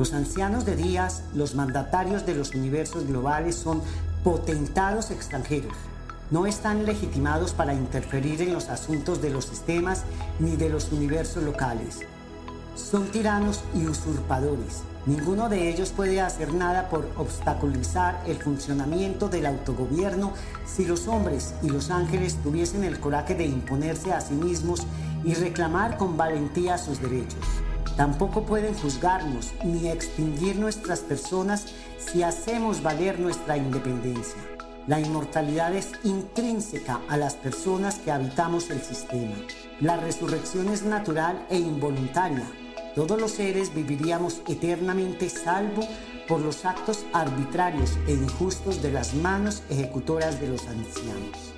Los ancianos de días, los mandatarios de los universos globales son potentados extranjeros. No están legitimados para interferir en los asuntos de los sistemas ni de los universos locales. Son tiranos y usurpadores. Ninguno de ellos puede hacer nada por obstaculizar el funcionamiento del autogobierno si los hombres y los ángeles tuviesen el coraje de imponerse a sí mismos y reclamar con valentía sus derechos. Tampoco pueden juzgarnos ni extinguir nuestras personas si hacemos valer nuestra independencia. La inmortalidad es intrínseca a las personas que habitamos el sistema. La resurrección es natural e involuntaria. Todos los seres viviríamos eternamente salvo por los actos arbitrarios e injustos de las manos ejecutoras de los ancianos.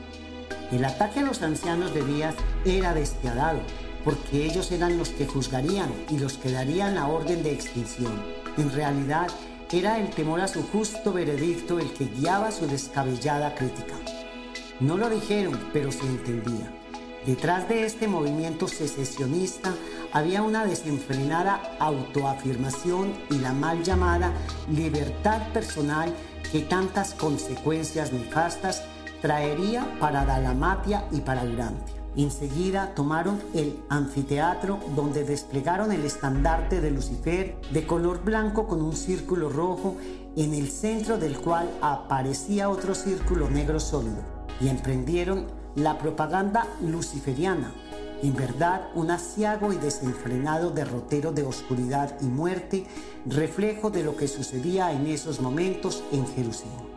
El ataque a los ancianos de Díaz era despiadado, porque ellos eran los que juzgarían y los que darían la orden de extinción. En realidad, era el temor a su justo veredicto el que guiaba su descabellada crítica. No lo dijeron, pero se entendía. Detrás de este movimiento secesionista había una desenfrenada autoafirmación y la mal llamada libertad personal que tantas consecuencias nefastas traería para Dalamatia y para Durantia. Enseguida tomaron el anfiteatro donde desplegaron el estandarte de Lucifer de color blanco con un círculo rojo en el centro del cual aparecía otro círculo negro sólido y emprendieron la propaganda luciferiana, en verdad un asiago y desenfrenado derrotero de oscuridad y muerte, reflejo de lo que sucedía en esos momentos en Jerusalén.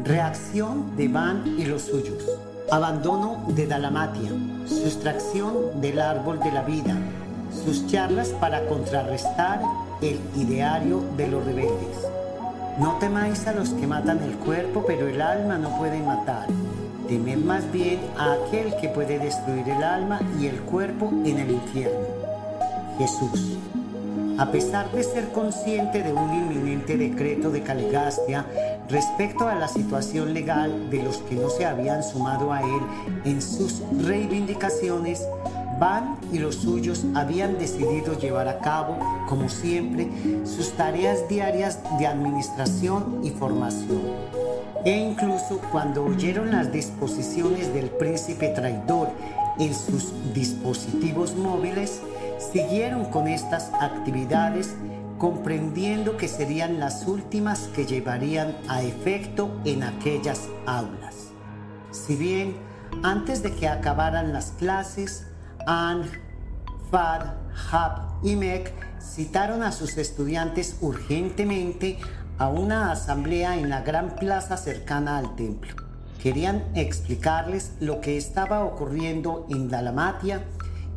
Reacción de Van y los suyos. Abandono de Dalamatia. Sustracción del árbol de la vida. Sus charlas para contrarrestar el ideario de los rebeldes. No temáis a los que matan el cuerpo, pero el alma no pueden matar. Temed más bien a aquel que puede destruir el alma y el cuerpo en el infierno. Jesús. A pesar de ser consciente de un inminente decreto de Caligastia respecto a la situación legal de los que no se habían sumado a él en sus reivindicaciones, Van y los suyos habían decidido llevar a cabo, como siempre, sus tareas diarias de administración y formación. E incluso cuando oyeron las disposiciones del príncipe traidor en sus dispositivos móviles, siguieron con estas actividades comprendiendo que serían las últimas que llevarían a efecto en aquellas aulas. Si bien antes de que acabaran las clases, An, Fad, Hab y Mek citaron a sus estudiantes urgentemente a una asamblea en la gran plaza cercana al templo. Querían explicarles lo que estaba ocurriendo en Dalamatia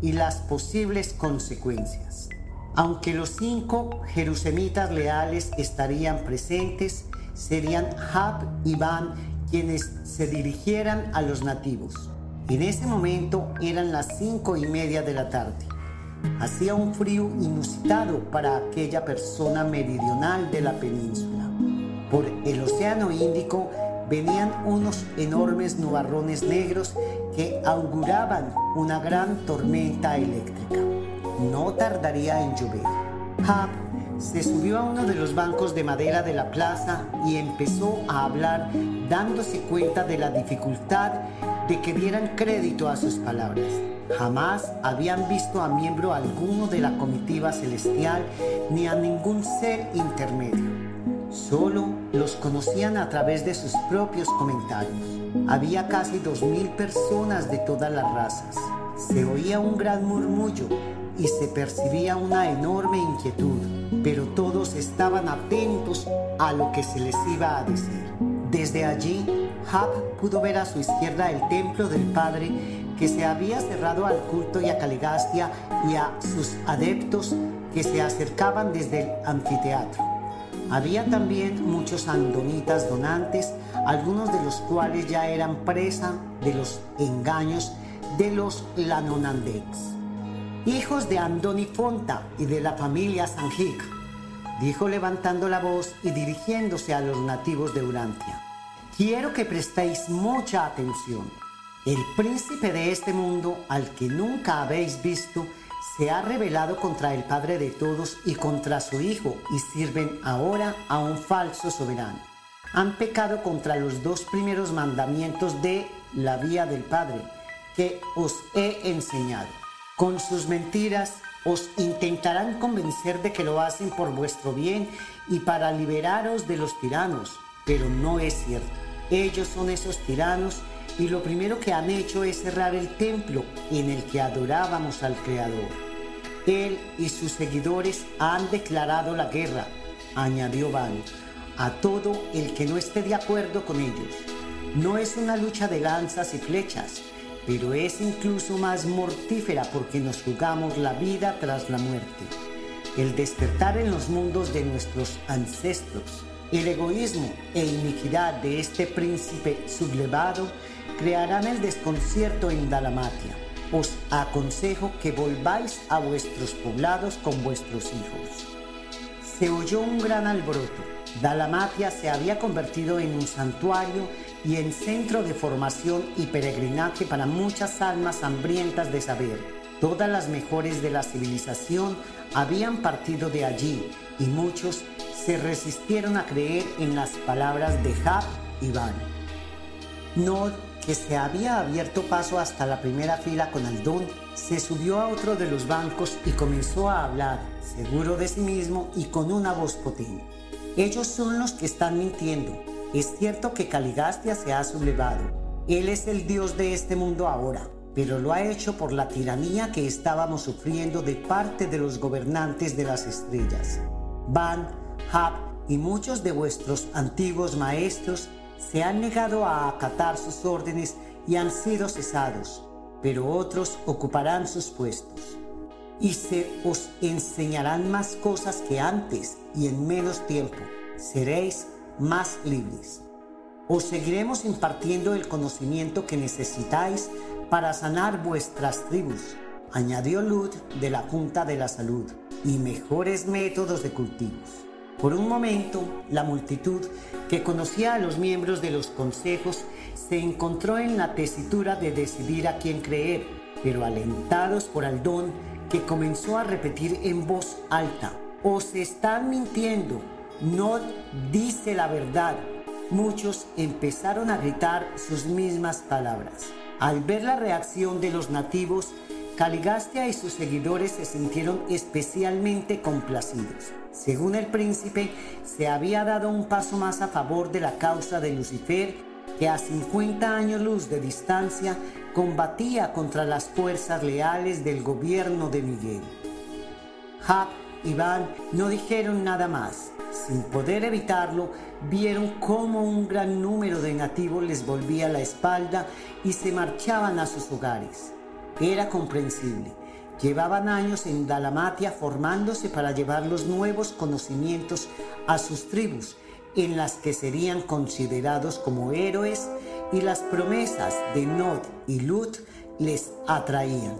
y las posibles consecuencias. Aunque los cinco jerusemitas leales estarían presentes, serían Hab y Van quienes se dirigieran a los nativos. En ese momento eran las cinco y media de la tarde. Hacía un frío inusitado para aquella persona meridional de la península. Por el Océano Índico venían unos enormes nubarrones negros que auguraban una gran tormenta eléctrica. No tardaría en llover. Hub se subió a uno de los bancos de madera de la plaza y empezó a hablar dándose cuenta de la dificultad de que dieran crédito a sus palabras. Jamás habían visto a miembro alguno de la comitiva celestial ni a ningún ser intermedio. Solo los conocían a través de sus propios comentarios. Había casi dos mil personas de todas las razas. Se oía un gran murmullo y se percibía una enorme inquietud, pero todos estaban atentos a lo que se les iba a decir. Desde allí, Hub pudo ver a su izquierda el templo del Padre que se había cerrado al culto y a Caligastia y a sus adeptos que se acercaban desde el anfiteatro. Había también muchos andonitas donantes, algunos de los cuales ya eran presa de los engaños de los Lanonandex hijos de Andoni Fonta y de la familia Sanjic, dijo levantando la voz y dirigiéndose a los nativos de Urantia. Quiero que prestéis mucha atención. El príncipe de este mundo, al que nunca habéis visto, se ha rebelado contra el Padre de todos y contra su Hijo y sirven ahora a un falso soberano. Han pecado contra los dos primeros mandamientos de la vía del Padre que os he enseñado. Con sus mentiras os intentarán convencer de que lo hacen por vuestro bien y para liberaros de los tiranos, pero no es cierto. Ellos son esos tiranos y lo primero que han hecho es cerrar el templo en el que adorábamos al Creador. Él y sus seguidores han declarado la guerra, añadió Van, a todo el que no esté de acuerdo con ellos. No es una lucha de lanzas y flechas, pero es incluso más mortífera porque nos jugamos la vida tras la muerte. El despertar en los mundos de nuestros ancestros, el egoísmo e iniquidad de este príncipe sublevado crearán el desconcierto en Dalamatia. Os aconsejo que volváis a vuestros poblados con vuestros hijos. Se oyó un gran alboroto. Dalamatia se había convertido en un santuario y en centro de formación y peregrinaje para muchas almas hambrientas de saber. Todas las mejores de la civilización habían partido de allí y muchos se resistieron a creer en las palabras de Jab y Van. Nod, que se había abierto paso hasta la primera fila con Aldón, se subió a otro de los bancos y comenzó a hablar, seguro de sí mismo y con una voz potente. Ellos son los que están mintiendo. Es cierto que Caligastia se ha sublevado. Él es el dios de este mundo ahora, pero lo ha hecho por la tiranía que estábamos sufriendo de parte de los gobernantes de las estrellas. Van, Hab y muchos de vuestros antiguos maestros se han negado a acatar sus órdenes y han sido cesados, pero otros ocuparán sus puestos. Y se os enseñarán más cosas que antes y en menos tiempo. Seréis más libres. Os seguiremos impartiendo el conocimiento que necesitáis para sanar vuestras tribus, añadió Lud de la Junta de la Salud, y mejores métodos de cultivos. Por un momento, la multitud que conocía a los miembros de los consejos se encontró en la tesitura de decidir a quién creer, pero alentados por Aldón, comenzó a repetir en voz alta, os están mintiendo, no dice la verdad. Muchos empezaron a gritar sus mismas palabras. Al ver la reacción de los nativos, Caligastia y sus seguidores se sintieron especialmente complacidos. Según el príncipe, se había dado un paso más a favor de la causa de Lucifer, que a 50 años luz de distancia combatía contra las fuerzas leales del gobierno de Miguel. Hab y Van no dijeron nada más. Sin poder evitarlo, vieron cómo un gran número de nativos les volvía la espalda y se marchaban a sus hogares. Era comprensible. Llevaban años en Dalamatia formándose para llevar los nuevos conocimientos a sus tribus, en las que serían considerados como héroes y las promesas de Nod y Lut les atraían.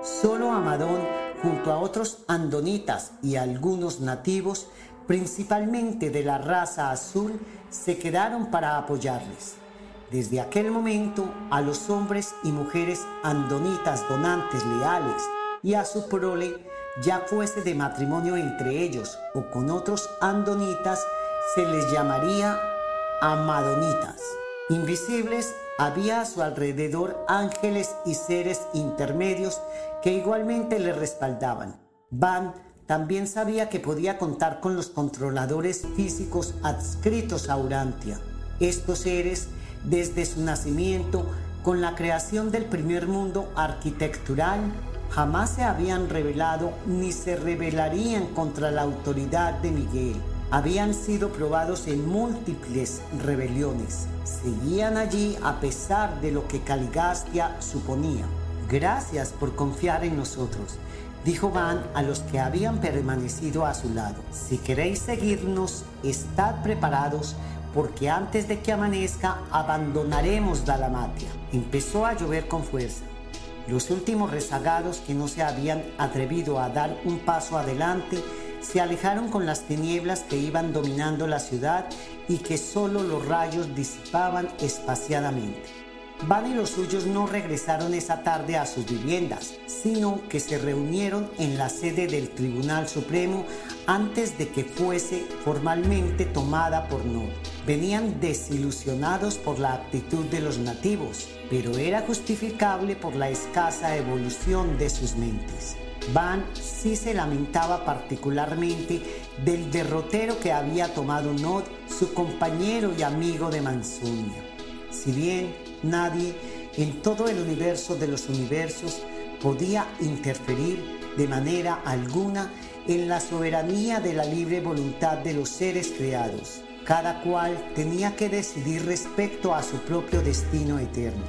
Solo Amadón, junto a otros andonitas y algunos nativos, principalmente de la raza azul, se quedaron para apoyarles. Desde aquel momento a los hombres y mujeres andonitas donantes leales y a su prole, ya fuese de matrimonio entre ellos o con otros andonitas, se les llamaría amadonitas. Invisibles, había a su alrededor ángeles y seres intermedios que igualmente le respaldaban. Van también sabía que podía contar con los controladores físicos adscritos a Urantia. Estos seres desde su nacimiento, con la creación del primer mundo arquitectural, jamás se habían rebelado ni se rebelarían contra la autoridad de Miguel. Habían sido probados en múltiples rebeliones. Seguían allí a pesar de lo que Caligastia suponía. Gracias por confiar en nosotros, dijo Van a los que habían permanecido a su lado. Si queréis seguirnos, estad preparados porque antes de que amanezca abandonaremos Dalamatia. Empezó a llover con fuerza. Los últimos rezagados que no se habían atrevido a dar un paso adelante se alejaron con las tinieblas que iban dominando la ciudad y que solo los rayos disipaban espaciadamente. Van y los suyos no regresaron esa tarde a sus viviendas, sino que se reunieron en la sede del Tribunal Supremo antes de que fuese formalmente tomada por no. Venían desilusionados por la actitud de los nativos, pero era justificable por la escasa evolución de sus mentes. Van sí se lamentaba particularmente del derrotero que había tomado Nod, su compañero y amigo de Mansunia. Si bien nadie en todo el universo de los universos podía interferir de manera alguna en la soberanía de la libre voluntad de los seres creados, cada cual tenía que decidir respecto a su propio destino eterno.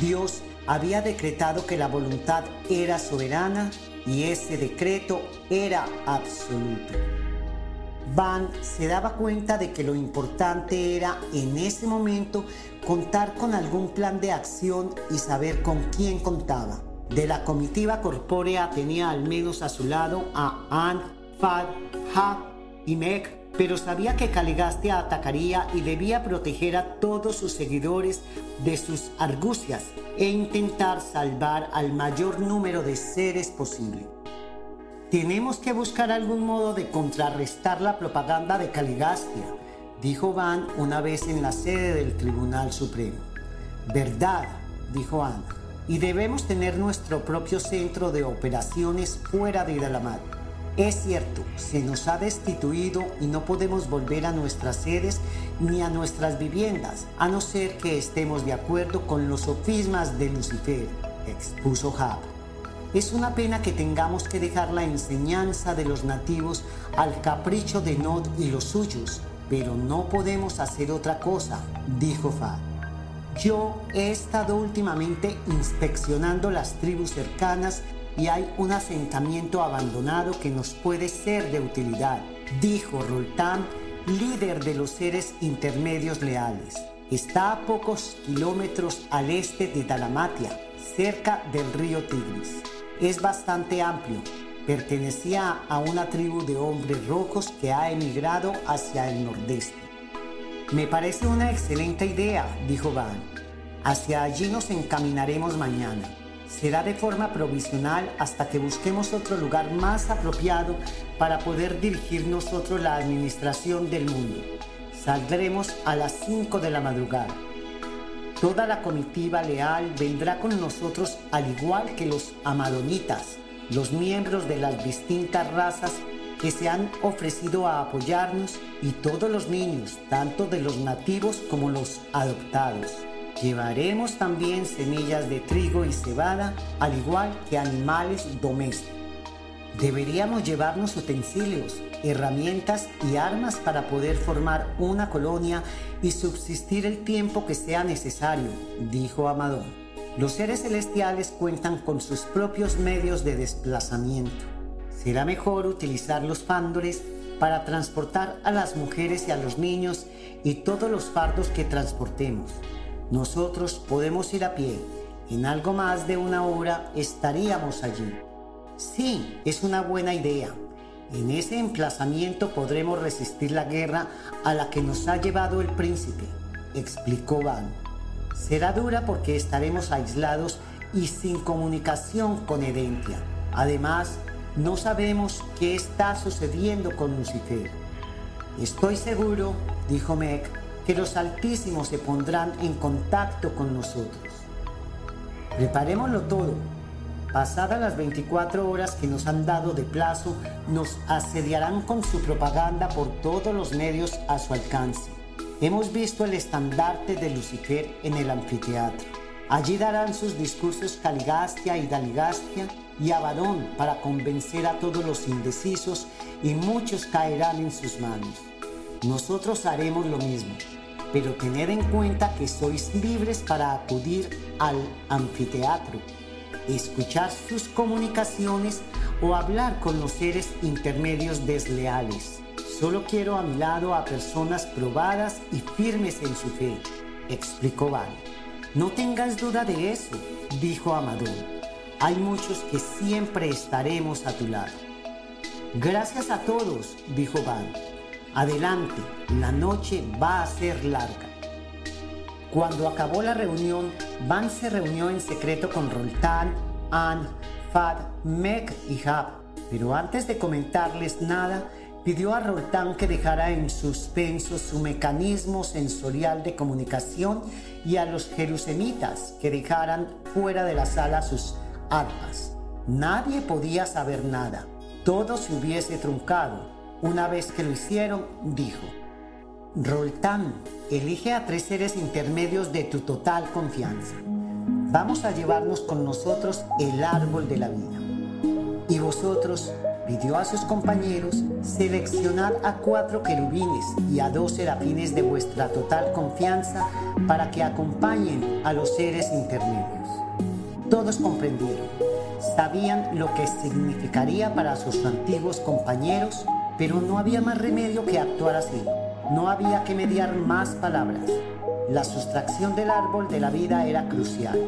Dios había decretado que la voluntad era soberana y ese decreto era absoluto. Van se daba cuenta de que lo importante era en ese momento contar con algún plan de acción y saber con quién contaba. De la comitiva corpórea tenía al menos a su lado a An, Fad, Ha y Meg pero sabía que Caligastia atacaría y debía proteger a todos sus seguidores de sus argucias e intentar salvar al mayor número de seres posible. Tenemos que buscar algún modo de contrarrestar la propaganda de Caligastia, dijo Van una vez en la sede del Tribunal Supremo. Verdad, dijo Ana, y debemos tener nuestro propio centro de operaciones fuera de Idalamat es cierto, se nos ha destituido y no podemos volver a nuestras sedes ni a nuestras viviendas, a no ser que estemos de acuerdo con los sofismas de Lucifer, expuso Hab. Es una pena que tengamos que dejar la enseñanza de los nativos al capricho de Nod y los suyos, pero no podemos hacer otra cosa, dijo Fad. Yo he estado últimamente inspeccionando las tribus cercanas y hay un asentamiento abandonado que nos puede ser de utilidad, dijo Roltán, líder de los seres intermedios leales. Está a pocos kilómetros al este de Dalamatia, cerca del río Tigris. Es bastante amplio. Pertenecía a una tribu de hombres rojos que ha emigrado hacia el nordeste. Me parece una excelente idea, dijo Van. Hacia allí nos encaminaremos mañana será de forma provisional hasta que busquemos otro lugar más apropiado para poder dirigir nosotros la administración del mundo. Saldremos a las 5 de la madrugada. Toda la comitiva leal vendrá con nosotros al igual que los amadonitas, los miembros de las distintas razas que se han ofrecido a apoyarnos y todos los niños, tanto de los nativos como los adoptados. Llevaremos también semillas de trigo y cebada, al igual que animales domésticos. Deberíamos llevarnos utensilios, herramientas y armas para poder formar una colonia y subsistir el tiempo que sea necesario, dijo Amadón. Los seres celestiales cuentan con sus propios medios de desplazamiento. Será mejor utilizar los fándores para transportar a las mujeres y a los niños y todos los fardos que transportemos. Nosotros podemos ir a pie. En algo más de una hora estaríamos allí. Sí, es una buena idea. En ese emplazamiento podremos resistir la guerra a la que nos ha llevado el príncipe, explicó Van. Será dura porque estaremos aislados y sin comunicación con Edentia. Además, no sabemos qué está sucediendo con Lucifer. Estoy seguro, dijo Meg, que los altísimos se pondrán en contacto con nosotros. Preparémoslo todo. Pasadas las 24 horas que nos han dado de plazo, nos asediarán con su propaganda por todos los medios a su alcance. Hemos visto el estandarte de Lucifer en el anfiteatro. Allí darán sus discursos Caligastia y Daligastia y Abadón para convencer a todos los indecisos y muchos caerán en sus manos. Nosotros haremos lo mismo, pero tened en cuenta que sois libres para acudir al anfiteatro, escuchar sus comunicaciones o hablar con los seres intermedios desleales. Solo quiero a mi lado a personas probadas y firmes en su fe, explicó Van. No tengas duda de eso, dijo Amador. Hay muchos que siempre estaremos a tu lado. Gracias a todos, dijo Van. Adelante, la noche va a ser larga. Cuando acabó la reunión, Van se reunió en secreto con Roltán, An, Fad, Meg y Hab. Pero antes de comentarles nada, pidió a Roltán que dejara en suspenso su mecanismo sensorial de comunicación y a los jerusemitas que dejaran fuera de la sala sus arpas. Nadie podía saber nada. Todo se hubiese truncado. Una vez que lo hicieron, dijo, Roltán, elige a tres seres intermedios de tu total confianza. Vamos a llevarnos con nosotros el árbol de la vida. Y vosotros, pidió a sus compañeros, seleccionar a cuatro querubines y a dos serafines de vuestra total confianza para que acompañen a los seres intermedios. Todos comprendieron, sabían lo que significaría para sus antiguos compañeros, pero no había más remedio que actuar así. No había que mediar más palabras. La sustracción del árbol de la vida era crucial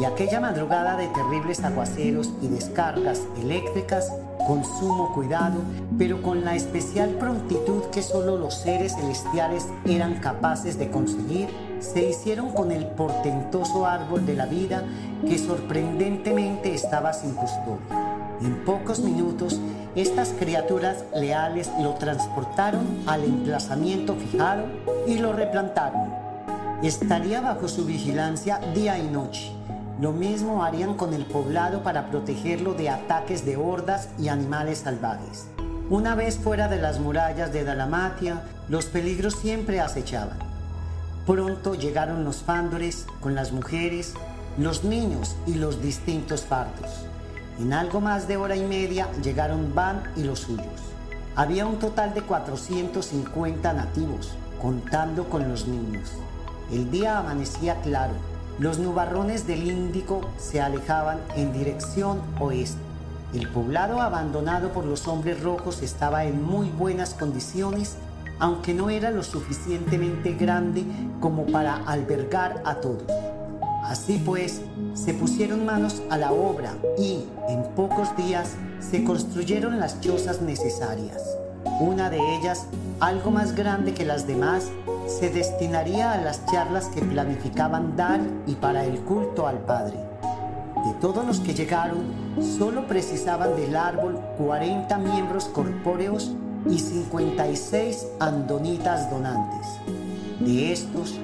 y aquella madrugada de terribles aguaceros y descargas eléctricas, con sumo cuidado, pero con la especial prontitud que solo los seres celestiales eran capaces de conseguir, se hicieron con el portentoso árbol de la vida que sorprendentemente estaba sin custodia. En pocos minutos, estas criaturas leales lo transportaron al emplazamiento fijado y lo replantaron. Estaría bajo su vigilancia día y noche. Lo mismo harían con el poblado para protegerlo de ataques de hordas y animales salvajes. Una vez fuera de las murallas de Dalamatia, los peligros siempre acechaban. Pronto llegaron los fándores con las mujeres, los niños y los distintos fardos. En algo más de hora y media llegaron Van y los suyos. Había un total de 450 nativos, contando con los niños. El día amanecía claro. Los nubarrones del Índico se alejaban en dirección oeste. El poblado abandonado por los hombres rojos estaba en muy buenas condiciones, aunque no era lo suficientemente grande como para albergar a todos. Así pues, se pusieron manos a la obra y, en pocos días, se construyeron las chozas necesarias. Una de ellas, algo más grande que las demás, se destinaría a las charlas que planificaban dar y para el culto al Padre. De todos los que llegaron, solo precisaban del árbol 40 miembros corpóreos y 56 andonitas donantes. De estos,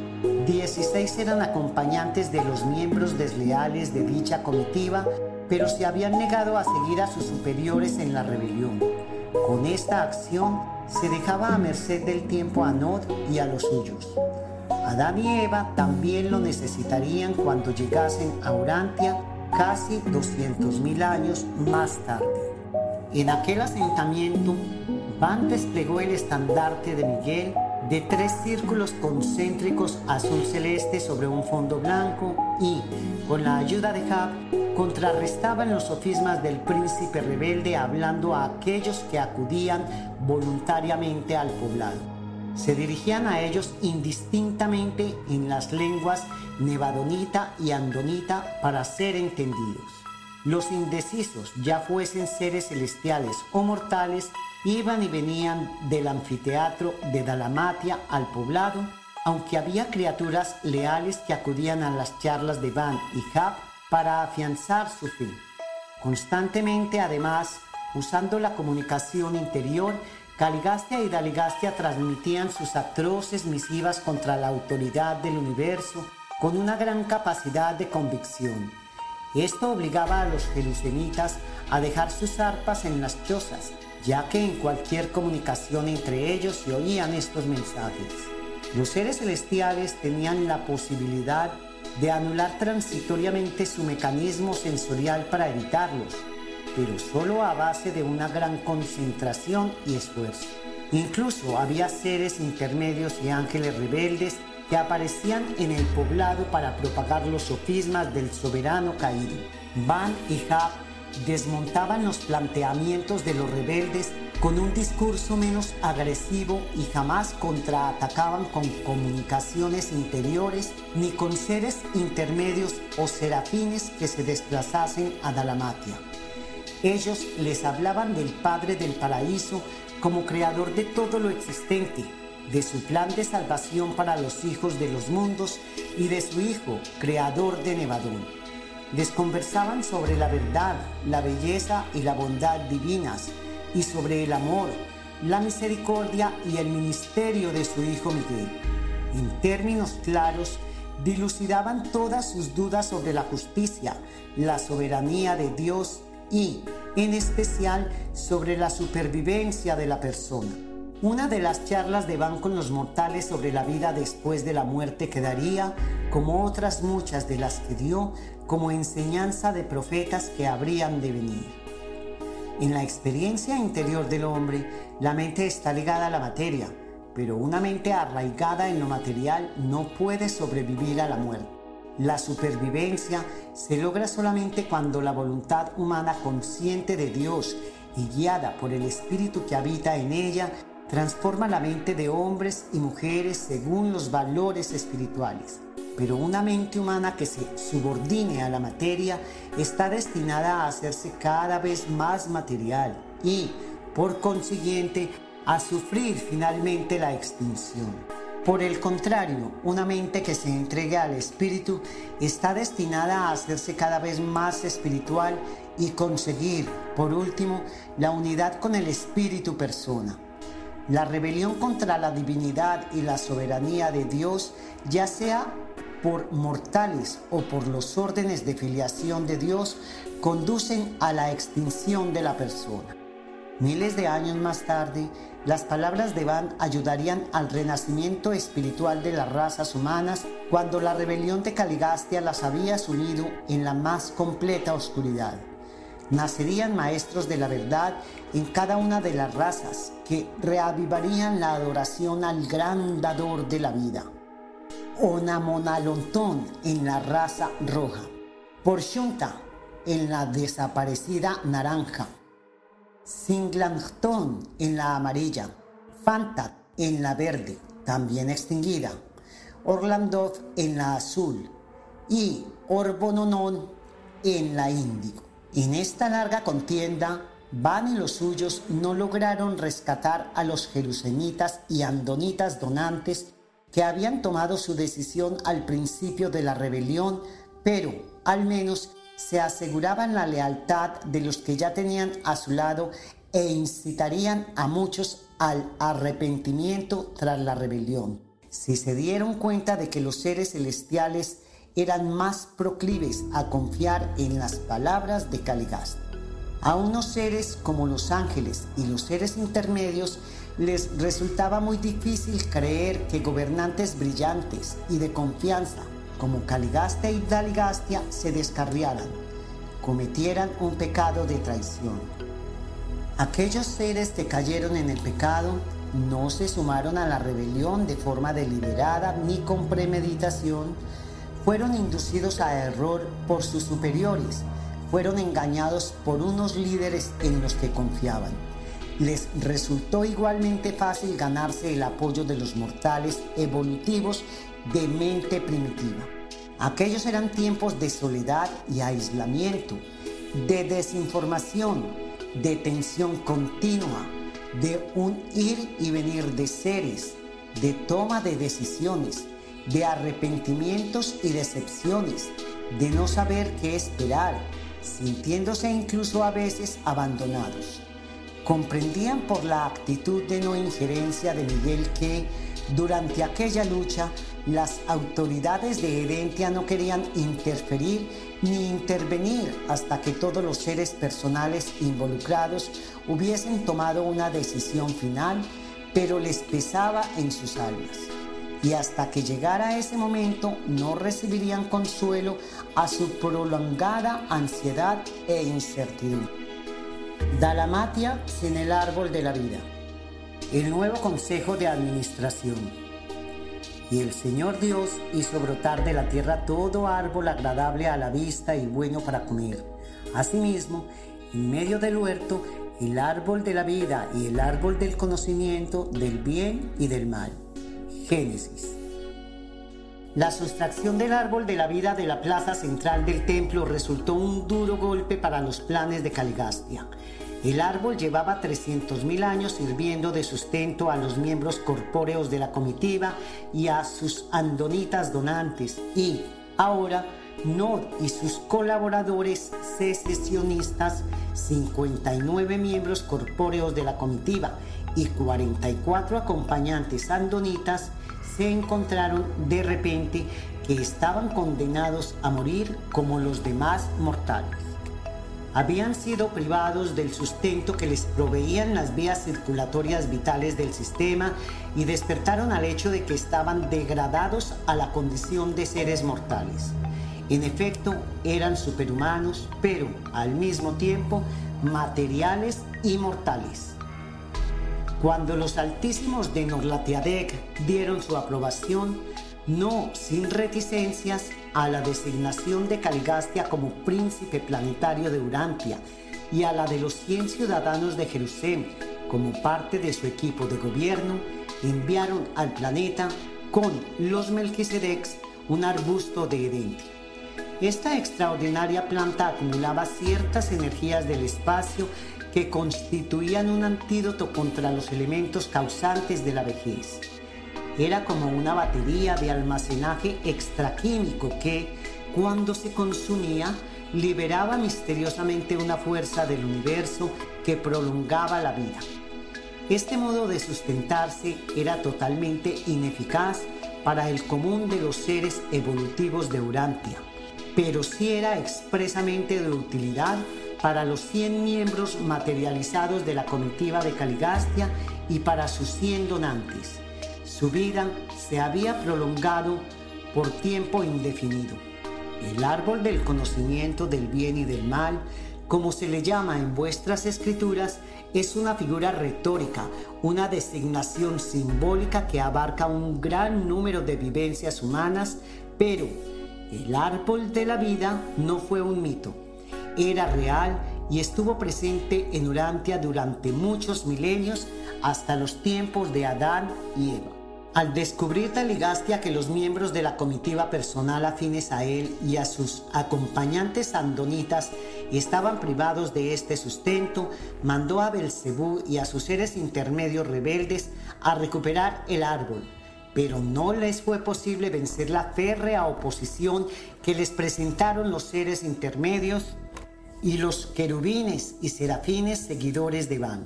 16 eran acompañantes de los miembros desleales de dicha comitiva, pero se habían negado a seguir a sus superiores en la rebelión. Con esta acción se dejaba a merced del tiempo a Nod y a los suyos. Adán y Eva también lo necesitarían cuando llegasen a Urantia casi 200.000 años más tarde. En aquel asentamiento, Van desplegó el estandarte de Miguel de tres círculos concéntricos azul celeste sobre un fondo blanco y, con la ayuda de Hab, contrarrestaban los sofismas del príncipe rebelde hablando a aquellos que acudían voluntariamente al poblado. Se dirigían a ellos indistintamente en las lenguas nevadonita y andonita para ser entendidos. Los indecisos, ya fuesen seres celestiales o mortales, iban y venían del anfiteatro de Dalamatia al poblado, aunque había criaturas leales que acudían a las charlas de Van y Hab para afianzar su fin. Constantemente, además, usando la comunicación interior, Caligastia y Daligastia transmitían sus atroces misivas contra la autoridad del universo con una gran capacidad de convicción. Esto obligaba a los jerusalemitas a dejar sus arpas en las chozas ya que en cualquier comunicación entre ellos se oían estos mensajes. Los seres celestiales tenían la posibilidad de anular transitoriamente su mecanismo sensorial para evitarlos, pero solo a base de una gran concentración y esfuerzo. Incluso había seres intermedios y ángeles rebeldes aparecían en el poblado para propagar los sofismas del soberano caído. Van y Hab desmontaban los planteamientos de los rebeldes con un discurso menos agresivo y jamás contraatacaban con comunicaciones interiores ni con seres intermedios o serafines que se desplazasen a Dalamatia. Ellos les hablaban del Padre del Paraíso como creador de todo lo existente, de su plan de salvación para los hijos de los mundos y de su Hijo, creador de Nevadón. Les conversaban sobre la verdad, la belleza y la bondad divinas, y sobre el amor, la misericordia y el ministerio de su Hijo Miguel. En términos claros, dilucidaban todas sus dudas sobre la justicia, la soberanía de Dios y, en especial, sobre la supervivencia de la persona. Una de las charlas de Van con los mortales sobre la vida después de la muerte quedaría, como otras muchas de las que dio, como enseñanza de profetas que habrían de venir. En la experiencia interior del hombre, la mente está ligada a la materia, pero una mente arraigada en lo material no puede sobrevivir a la muerte. La supervivencia se logra solamente cuando la voluntad humana consciente de Dios y guiada por el Espíritu que habita en ella transforma la mente de hombres y mujeres según los valores espirituales. Pero una mente humana que se subordine a la materia está destinada a hacerse cada vez más material y, por consiguiente, a sufrir finalmente la extinción. Por el contrario, una mente que se entregue al espíritu está destinada a hacerse cada vez más espiritual y conseguir, por último, la unidad con el espíritu persona. La rebelión contra la divinidad y la soberanía de Dios, ya sea por mortales o por los órdenes de filiación de Dios, conducen a la extinción de la persona. Miles de años más tarde, las palabras de Van ayudarían al renacimiento espiritual de las razas humanas cuando la rebelión de Caligastia las había sumido en la más completa oscuridad. Nacerían maestros de la verdad en cada una de las razas que reavivarían la adoración al gran dador de la vida. Onamonalontón en la raza roja. Porshunta en la desaparecida naranja. Singlanton en la amarilla, Fantat en la verde, también extinguida, Orlandov en la azul y Orbononon en la índigo. En esta larga contienda, Van y los suyos no lograron rescatar a los jerusenitas y andonitas donantes que habían tomado su decisión al principio de la rebelión, pero al menos se aseguraban la lealtad de los que ya tenían a su lado e incitarían a muchos al arrepentimiento tras la rebelión. Si se dieron cuenta de que los seres celestiales eran más proclives a confiar en las palabras de Caligasta. A unos seres como los ángeles y los seres intermedios les resultaba muy difícil creer que gobernantes brillantes y de confianza como Caligastia y Daligastia se descarriaran, cometieran un pecado de traición. Aquellos seres que cayeron en el pecado no se sumaron a la rebelión de forma deliberada ni con premeditación, fueron inducidos a error por sus superiores, fueron engañados por unos líderes en los que confiaban. Les resultó igualmente fácil ganarse el apoyo de los mortales evolutivos de mente primitiva. Aquellos eran tiempos de soledad y aislamiento, de desinformación, de tensión continua, de un ir y venir de seres, de toma de decisiones, de arrepentimientos y decepciones, de no saber qué esperar, sintiéndose incluso a veces abandonados. Comprendían por la actitud de no injerencia de Miguel que, durante aquella lucha, las autoridades de Edentia no querían interferir ni intervenir hasta que todos los seres personales involucrados hubiesen tomado una decisión final, pero les pesaba en sus almas. Y hasta que llegara ese momento no recibirían consuelo a su prolongada ansiedad e incertidumbre. Dalamatia sin el árbol de la vida. El nuevo Consejo de Administración. Y el Señor Dios hizo brotar de la tierra todo árbol agradable a la vista y bueno para comer. Asimismo, en medio del huerto, el árbol de la vida y el árbol del conocimiento del bien y del mal. Génesis. La sustracción del árbol de la vida de la plaza central del templo resultó un duro golpe para los planes de Caligastia. El árbol llevaba 300.000 años sirviendo de sustento a los miembros corpóreos de la comitiva y a sus andonitas donantes. Y ahora Nod y sus colaboradores secesionistas, 59 miembros corpóreos de la comitiva y 44 acompañantes andonitas, se encontraron de repente que estaban condenados a morir como los demás mortales habían sido privados del sustento que les proveían las vías circulatorias vitales del sistema y despertaron al hecho de que estaban degradados a la condición de seres mortales. En efecto, eran superhumanos, pero al mismo tiempo materiales y mortales. Cuando los altísimos de Norlatiadec dieron su aprobación, no sin reticencias, a la designación de Caligastia como príncipe planetario de Urantia y a la de los 100 ciudadanos de Jerusalén como parte de su equipo de gobierno, enviaron al planeta con los Melquisedecs un arbusto de Edentia. Esta extraordinaria planta acumulaba ciertas energías del espacio que constituían un antídoto contra los elementos causantes de la vejez era como una batería de almacenaje extraquímico que, cuando se consumía, liberaba misteriosamente una fuerza del universo que prolongaba la vida. Este modo de sustentarse era totalmente ineficaz para el común de los seres evolutivos de Urantia, pero sí era expresamente de utilidad para los 100 miembros materializados de la comitiva de Caligastia y para sus 100 donantes. Su vida se había prolongado por tiempo indefinido. El árbol del conocimiento del bien y del mal, como se le llama en vuestras escrituras, es una figura retórica, una designación simbólica que abarca un gran número de vivencias humanas, pero el árbol de la vida no fue un mito, era real y estuvo presente en Urantia durante muchos milenios hasta los tiempos de Adán y Eva. Al descubrir Taligastia que los miembros de la comitiva personal afines a él y a sus acompañantes andonitas estaban privados de este sustento, mandó a Belcebú y a sus seres intermedios rebeldes a recuperar el árbol. Pero no les fue posible vencer la férrea oposición que les presentaron los seres intermedios y los querubines y serafines seguidores de Van.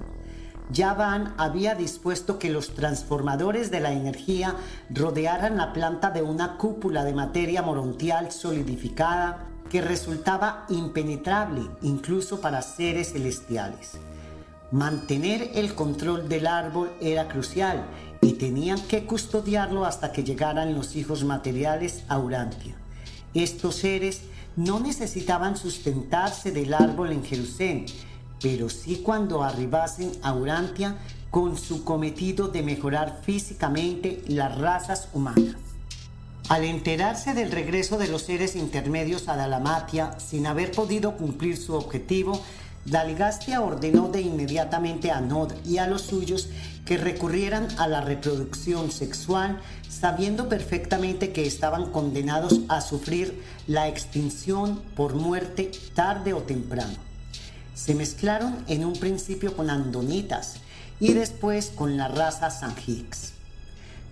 Yavan había dispuesto que los transformadores de la energía rodearan la planta de una cúpula de materia morontial solidificada que resultaba impenetrable incluso para seres celestiales. Mantener el control del árbol era crucial y tenían que custodiarlo hasta que llegaran los hijos materiales a Urantia. Estos seres no necesitaban sustentarse del árbol en Jerusalén, pero sí cuando arribasen a Urantia con su cometido de mejorar físicamente las razas humanas. Al enterarse del regreso de los seres intermedios a Dalamatia sin haber podido cumplir su objetivo, Daligastia ordenó de inmediatamente a Nod y a los suyos que recurrieran a la reproducción sexual, sabiendo perfectamente que estaban condenados a sufrir la extinción por muerte tarde o temprano se mezclaron en un principio con andonitas y después con la raza Sanjix.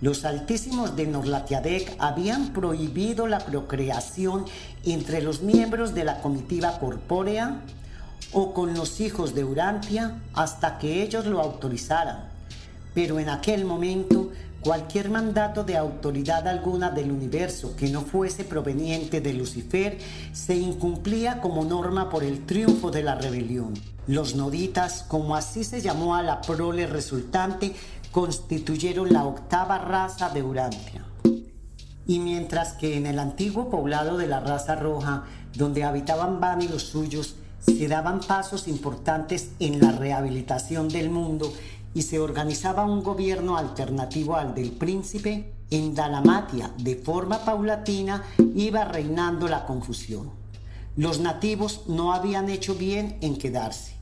Los altísimos de Norlatiadec habían prohibido la procreación entre los miembros de la comitiva corpórea o con los hijos de Urantia hasta que ellos lo autorizaran. Pero en aquel momento Cualquier mandato de autoridad alguna del universo que no fuese proveniente de Lucifer se incumplía como norma por el triunfo de la rebelión. Los noditas, como así se llamó a la prole resultante, constituyeron la octava raza de Urantia. Y mientras que en el antiguo poblado de la raza roja, donde habitaban Van y los suyos, se daban pasos importantes en la rehabilitación del mundo y se organizaba un gobierno alternativo al del príncipe, en Dalamatia, de forma paulatina, iba reinando la confusión. Los nativos no habían hecho bien en quedarse.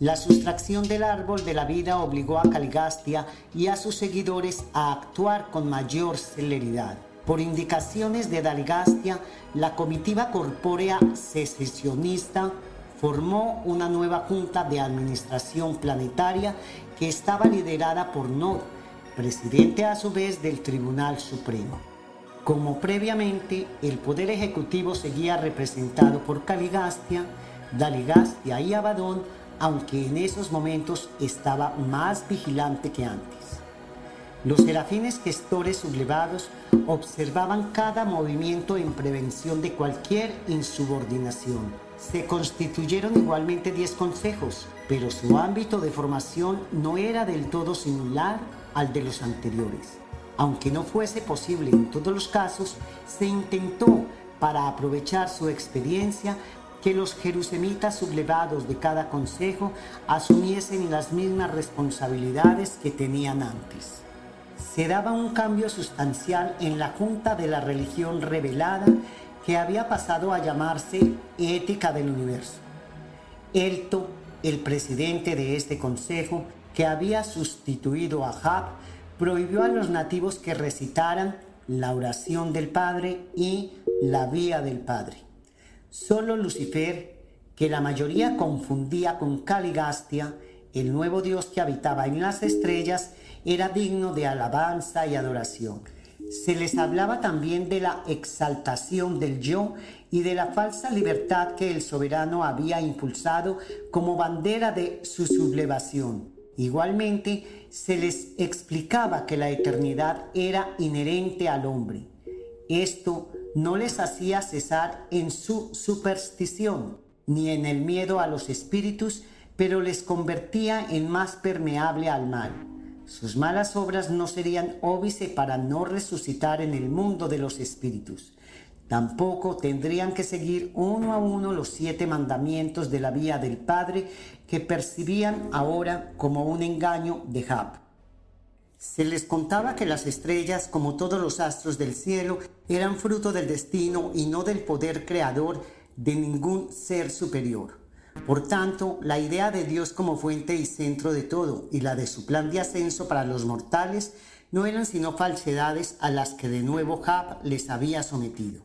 La sustracción del árbol de la vida obligó a Caligastia y a sus seguidores a actuar con mayor celeridad. Por indicaciones de Daligastia, la comitiva corpórea secesionista formó una nueva junta de administración planetaria que estaba liderada por Nod, presidente a su vez del Tribunal Supremo. Como previamente, el poder ejecutivo seguía representado por Caligastia, Daligastia y Abadón, aunque en esos momentos estaba más vigilante que antes. Los serafines gestores sublevados observaban cada movimiento en prevención de cualquier insubordinación. Se constituyeron igualmente 10 consejos, pero su ámbito de formación no era del todo similar al de los anteriores. Aunque no fuese posible en todos los casos, se intentó, para aprovechar su experiencia, que los jerusemitas sublevados de cada consejo asumiesen las mismas responsabilidades que tenían antes. Se daba un cambio sustancial en la Junta de la Religión Revelada que había pasado a llamarse Ética del Universo. Elto, el presidente de este consejo, que había sustituido a Jab, prohibió a los nativos que recitaran la oración del Padre y la vía del Padre. Solo Lucifer, que la mayoría confundía con Caligastia, el nuevo Dios que habitaba en las estrellas, era digno de alabanza y adoración. Se les hablaba también de la exaltación del yo y de la falsa libertad que el soberano había impulsado como bandera de su sublevación. Igualmente, se les explicaba que la eternidad era inherente al hombre. Esto no les hacía cesar en su superstición, ni en el miedo a los espíritus, pero les convertía en más permeable al mal. Sus malas obras no serían óbice para no resucitar en el mundo de los espíritus. Tampoco tendrían que seguir uno a uno los siete mandamientos de la vía del Padre que percibían ahora como un engaño de Jab. Se les contaba que las estrellas, como todos los astros del cielo, eran fruto del destino y no del poder creador de ningún ser superior. Por tanto, la idea de Dios como fuente y centro de todo y la de su plan de ascenso para los mortales no eran sino falsedades a las que de nuevo Jab les había sometido.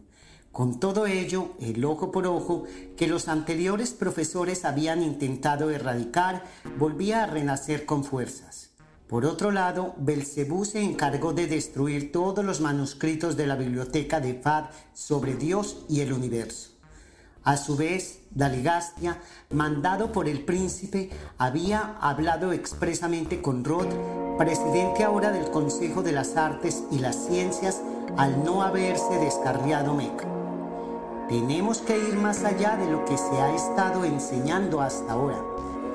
Con todo ello, el ojo por ojo que los anteriores profesores habían intentado erradicar volvía a renacer con fuerzas. Por otro lado, Belcebú se encargó de destruir todos los manuscritos de la biblioteca de Fad sobre Dios y el universo. A su vez, Daligastia, mandado por el príncipe, había hablado expresamente con Rod, presidente ahora del Consejo de las Artes y las Ciencias, al no haberse descarriado Meca. Tenemos que ir más allá de lo que se ha estado enseñando hasta ahora,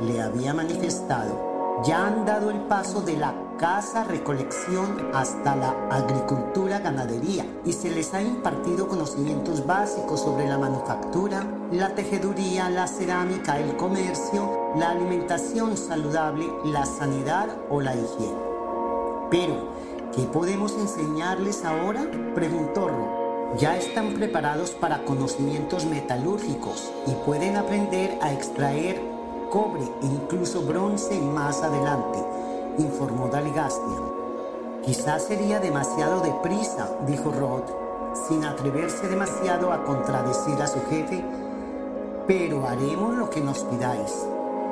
le había manifestado ya han dado el paso de la casa recolección hasta la agricultura ganadería y se les ha impartido conocimientos básicos sobre la manufactura, la tejeduría, la cerámica, el comercio, la alimentación saludable, la sanidad o la higiene. Pero, ¿qué podemos enseñarles ahora? preguntó Ro. Ya están preparados para conocimientos metalúrgicos y pueden aprender a extraer cobre e incluso bronce más adelante, informó Daligastia. Quizás sería demasiado deprisa, dijo Rod, sin atreverse demasiado a contradecir a su jefe, pero haremos lo que nos pidáis.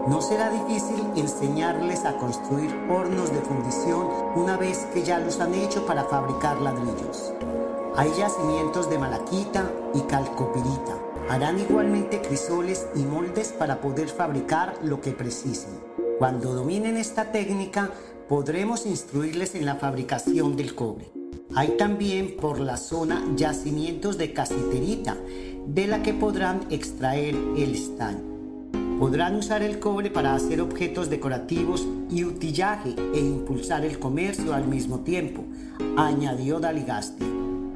No será difícil enseñarles a construir hornos de fundición una vez que ya los han hecho para fabricar ladrillos. Hay yacimientos de malaquita y calcopirita Harán igualmente crisoles y moldes para poder fabricar lo que precisen. Cuando dominen esta técnica, podremos instruirles en la fabricación del cobre. Hay también por la zona yacimientos de casiterita, de la que podrán extraer el estaño. Podrán usar el cobre para hacer objetos decorativos y utillaje e impulsar el comercio al mismo tiempo, añadió Daligasti.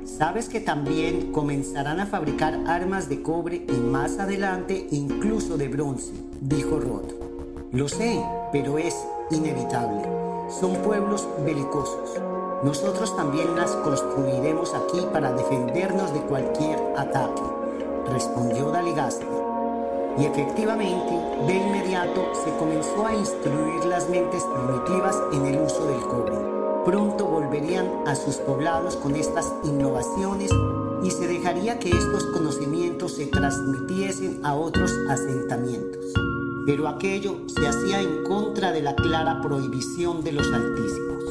Sabes que también comenzarán a fabricar armas de cobre y más adelante incluso de bronce, dijo Rod. Lo sé, pero es inevitable. Son pueblos belicosos. Nosotros también las construiremos aquí para defendernos de cualquier ataque, respondió Daligasti. Y efectivamente, de inmediato se comenzó a instruir las mentes primitivas en el uso del cobre. pronto volverían a sus poblados con estas innovaciones y se dejaría que estos conocimientos se transmitiesen a otros asentamientos. Pero aquello se hacía en contra de la clara prohibición de los altísimos.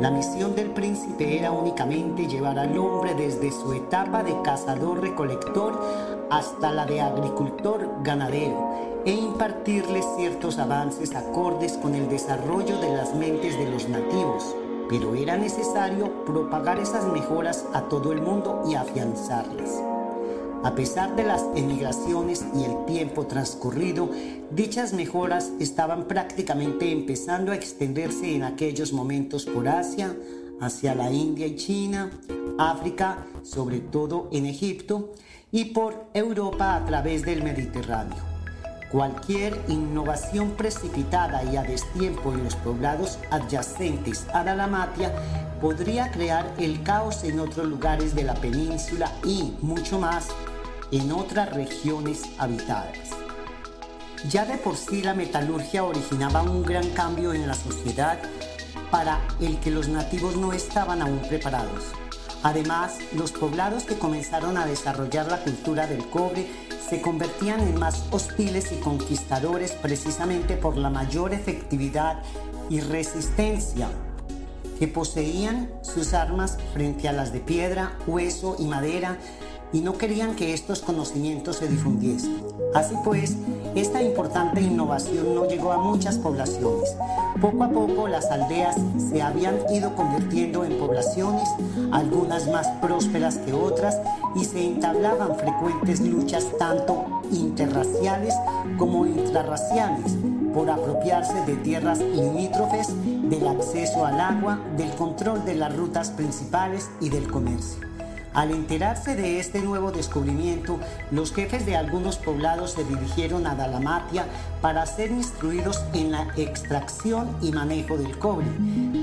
La misión del príncipe era únicamente llevar al hombre desde su etapa de cazador-recolector hasta la de agricultor-ganadero e impartirle ciertos avances acordes con el desarrollo de las mentes de los nativos pero era necesario propagar esas mejoras a todo el mundo y afianzarlas. A pesar de las emigraciones y el tiempo transcurrido, dichas mejoras estaban prácticamente empezando a extenderse en aquellos momentos por Asia, hacia la India y China, África, sobre todo en Egipto, y por Europa a través del Mediterráneo. Cualquier innovación precipitada y a destiempo en los poblados adyacentes a la Lamatia podría crear el caos en otros lugares de la península y, mucho más, en otras regiones habitadas. Ya de por sí la metalurgia originaba un gran cambio en la sociedad para el que los nativos no estaban aún preparados. Además, los poblados que comenzaron a desarrollar la cultura del cobre se convertían en más hostiles y conquistadores precisamente por la mayor efectividad y resistencia que poseían sus armas frente a las de piedra, hueso y madera y no querían que estos conocimientos se difundiesen. Así pues, esta importante innovación no llegó a muchas poblaciones. Poco a poco las aldeas se habían ido convirtiendo en poblaciones, algunas más prósperas que otras, y se entablaban frecuentes luchas tanto interraciales como intrarraciales por apropiarse de tierras limítrofes, del acceso al agua, del control de las rutas principales y del comercio. Al enterarse de este nuevo descubrimiento, los jefes de algunos poblados se dirigieron a Dalamatia para ser instruidos en la extracción y manejo del cobre,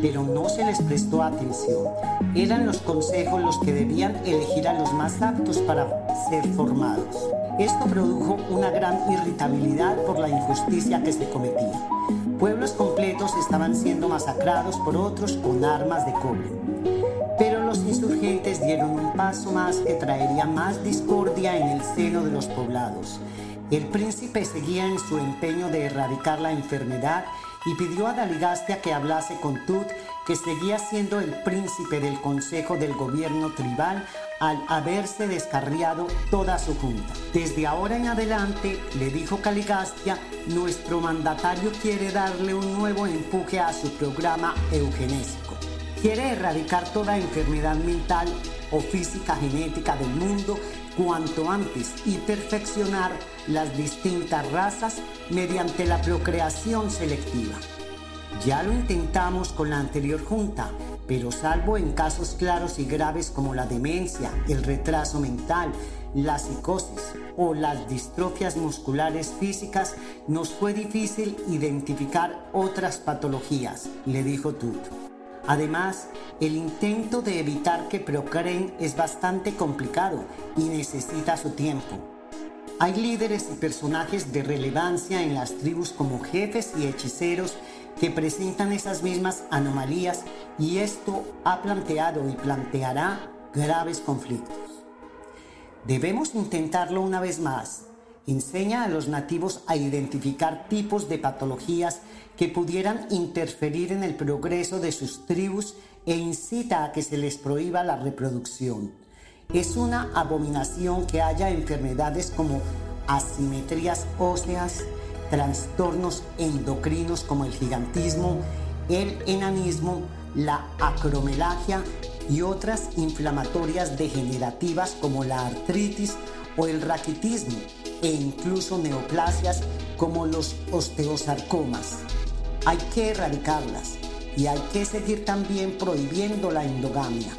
pero no se les prestó atención. Eran los consejos los que debían elegir a los más aptos para ser formados. Esto produjo una gran irritabilidad por la injusticia que se cometía. Pueblos completos estaban siendo masacrados por otros con armas de cobre. Dieron un paso más que traería más discordia en el seno de los poblados. El príncipe seguía en su empeño de erradicar la enfermedad y pidió a Daligastia que hablase con Tut, que seguía siendo el príncipe del consejo del gobierno tribal al haberse descarriado toda su junta. Desde ahora en adelante, le dijo Caligastia, nuestro mandatario quiere darle un nuevo empuje a su programa eugenésico. Quiere erradicar toda enfermedad mental o física genética del mundo cuanto antes y perfeccionar las distintas razas mediante la procreación selectiva. Ya lo intentamos con la anterior junta, pero salvo en casos claros y graves como la demencia, el retraso mental, la psicosis o las distrofias musculares físicas, nos fue difícil identificar otras patologías, le dijo Tut. Además, el intento de evitar que procreen es bastante complicado y necesita su tiempo. Hay líderes y personajes de relevancia en las tribus como jefes y hechiceros que presentan esas mismas anomalías y esto ha planteado y planteará graves conflictos. Debemos intentarlo una vez más. Enseña a los nativos a identificar tipos de patologías que pudieran interferir en el progreso de sus tribus e incita a que se les prohíba la reproducción. Es una abominación que haya enfermedades como asimetrías óseas, trastornos endocrinos como el gigantismo, el enanismo, la acromelagia y otras inflamatorias degenerativas como la artritis o el raquitismo e incluso neoplasias como los osteosarcomas. Hay que erradicarlas y hay que seguir también prohibiendo la endogamia.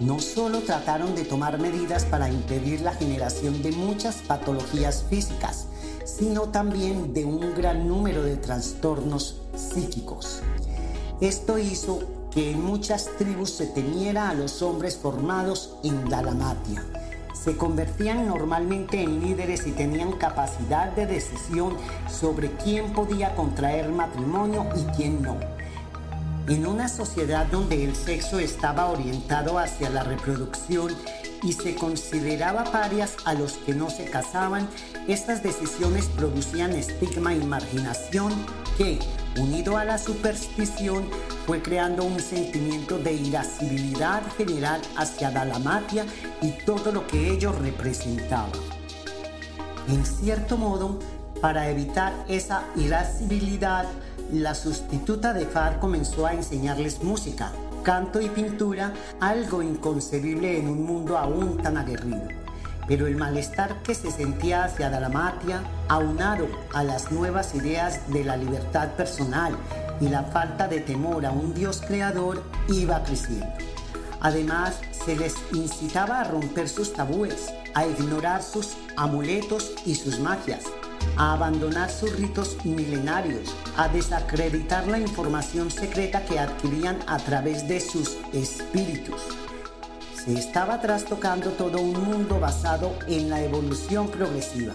No solo trataron de tomar medidas para impedir la generación de muchas patologías físicas, sino también de un gran número de trastornos psíquicos. Esto hizo que en muchas tribus se temiera a los hombres formados en Dalamatia se convertían normalmente en líderes y tenían capacidad de decisión sobre quién podía contraer matrimonio y quién no. En una sociedad donde el sexo estaba orientado hacia la reproducción y se consideraba parias a los que no se casaban, estas decisiones producían estigma y marginación que, unido a la superstición, fue creando un sentimiento de irascibilidad general hacia Dalamatia y todo lo que ello representaba. En cierto modo, para evitar esa irascibilidad, la sustituta de Far comenzó a enseñarles música, canto y pintura, algo inconcebible en un mundo aún tan aguerrido. Pero el malestar que se sentía hacia Dalamatia, aunado a las nuevas ideas de la libertad personal y la falta de temor a un Dios creador, iba creciendo. Además, se les incitaba a romper sus tabúes, a ignorar sus amuletos y sus magias, a abandonar sus ritos milenarios, a desacreditar la información secreta que adquirían a través de sus espíritus. Se estaba trastocando todo un mundo basado en la evolución progresiva.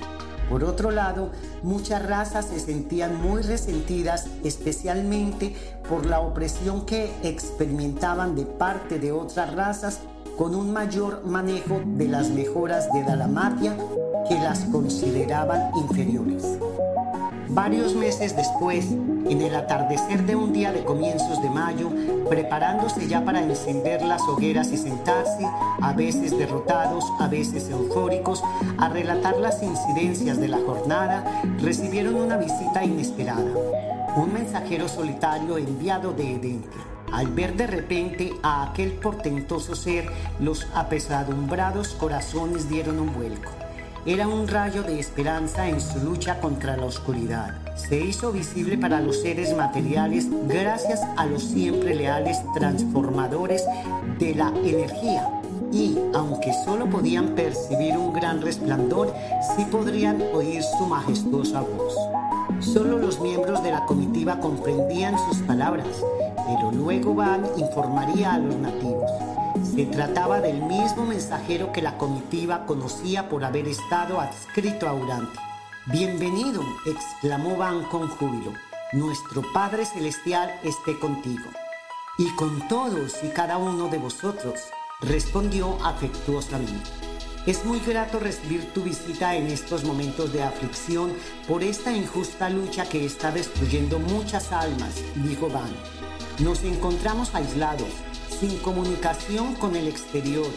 Por otro lado, muchas razas se sentían muy resentidas, especialmente por la opresión que experimentaban de parte de otras razas con un mayor manejo de las mejoras de Dalamatia que las consideraban inferiores. Varios meses después, en el atardecer de un día de comienzos de mayo, preparándose ya para encender las hogueras y sentarse, a veces derrotados, a veces eufóricos, a relatar las incidencias de la jornada, recibieron una visita inesperada. Un mensajero solitario enviado de Edentia. Al ver de repente a aquel portentoso ser, los apesadumbrados corazones dieron un vuelco. Era un rayo de esperanza en su lucha contra la oscuridad. Se hizo visible para los seres materiales gracias a los siempre leales transformadores de la energía. Y aunque solo podían percibir un gran resplandor, sí podrían oír su majestuosa voz. Solo los miembros de la comitiva comprendían sus palabras, pero luego Van informaría a los nativos. Se trataba del mismo mensajero que la comitiva conocía por haber estado adscrito a Urante. Bienvenido, exclamó Van con júbilo. Nuestro Padre Celestial esté contigo. Y con todos y cada uno de vosotros, respondió afectuosamente. Es muy grato recibir tu visita en estos momentos de aflicción por esta injusta lucha que está destruyendo muchas almas, dijo Van. Nos encontramos aislados, sin comunicación con el exterior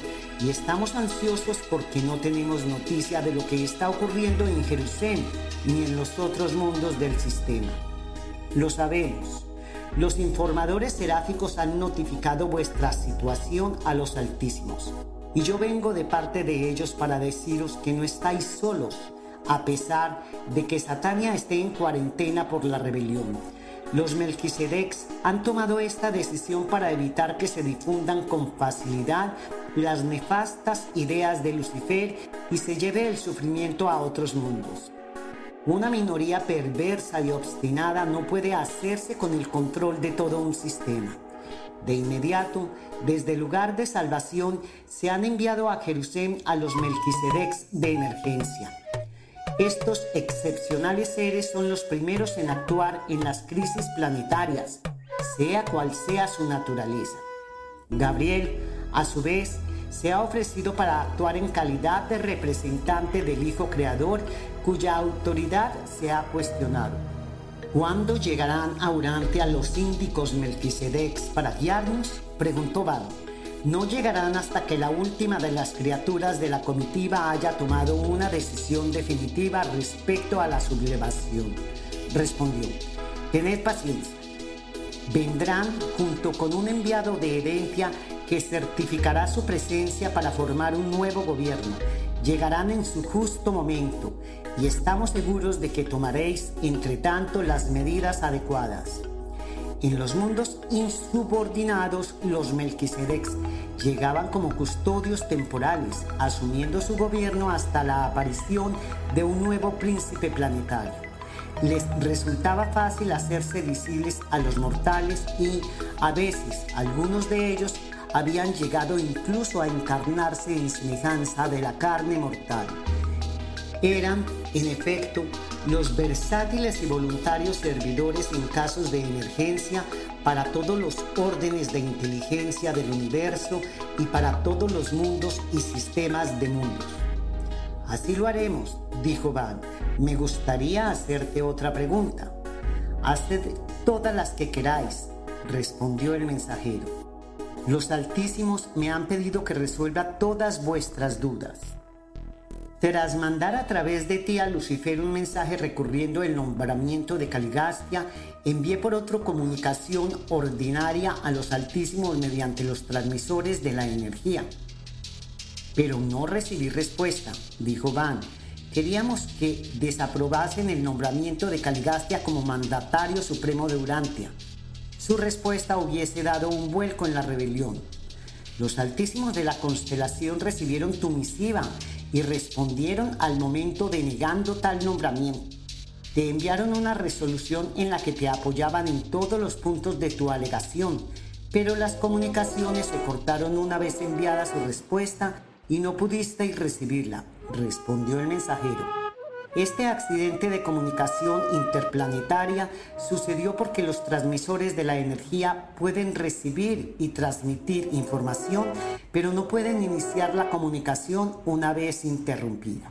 y estamos ansiosos porque no tenemos noticia de lo que está ocurriendo en Jerusalén ni en los otros mundos del sistema. Lo sabemos. Los informadores seráficos han notificado vuestra situación a los altísimos. Y yo vengo de parte de ellos para deciros que no estáis solos, a pesar de que Satania esté en cuarentena por la rebelión los Melquisedecs han tomado esta decisión para evitar que se difundan con facilidad las nefastas ideas de Lucifer y se lleve el sufrimiento a otros mundos. Una minoría perversa y obstinada no puede hacerse con el control de todo un sistema. De inmediato, desde el lugar de salvación, se han enviado a Jerusalén a los Melquisedecs de emergencia estos excepcionales seres son los primeros en actuar en las crisis planetarias, sea cual sea su naturaleza. Gabriel, a su vez, se ha ofrecido para actuar en calidad de representante del Hijo Creador cuya autoridad se ha cuestionado. ¿Cuándo llegarán a Urante a los índicos Melquisedecs para guiarnos? preguntó Bado no llegarán hasta que la última de las criaturas de la comitiva haya tomado una decisión definitiva respecto a la sublevación. Respondió, tened paciencia. Vendrán junto con un enviado de herencia que certificará su presencia para formar un nuevo gobierno. Llegarán en su justo momento y estamos seguros de que tomaréis, entre tanto, las medidas adecuadas. En los mundos insubordinados, los Melquisedecs llegaban como custodios temporales, asumiendo su gobierno hasta la aparición de un nuevo príncipe planetario. Les resultaba fácil hacerse visibles a los mortales y, a veces, algunos de ellos habían llegado incluso a encarnarse en semejanza de la carne mortal. Eran, en efecto, los versátiles y voluntarios servidores en casos de emergencia para todos los órdenes de inteligencia del universo y para todos los mundos y sistemas de mundos. Así lo haremos, dijo Van. Me gustaría hacerte otra pregunta. Haced todas las que queráis, respondió el mensajero. Los altísimos me han pedido que resuelva todas vuestras dudas. Tras mandar a través de ti a Lucifer un mensaje recurriendo el nombramiento de Caligastia, envié por otro comunicación ordinaria a los altísimos mediante los transmisores de la energía. Pero no recibí respuesta, dijo Van. Queríamos que desaprobasen el nombramiento de Caligastia como mandatario supremo de Urantia. Su respuesta hubiese dado un vuelco en la rebelión. Los altísimos de la constelación recibieron tu misiva y respondieron al momento denegando tal nombramiento. Te enviaron una resolución en la que te apoyaban en todos los puntos de tu alegación, pero las comunicaciones se cortaron una vez enviada su respuesta y no pudisteis recibirla, respondió el mensajero. Este accidente de comunicación interplanetaria sucedió porque los transmisores de la energía pueden recibir y transmitir información, pero no pueden iniciar la comunicación una vez interrumpida.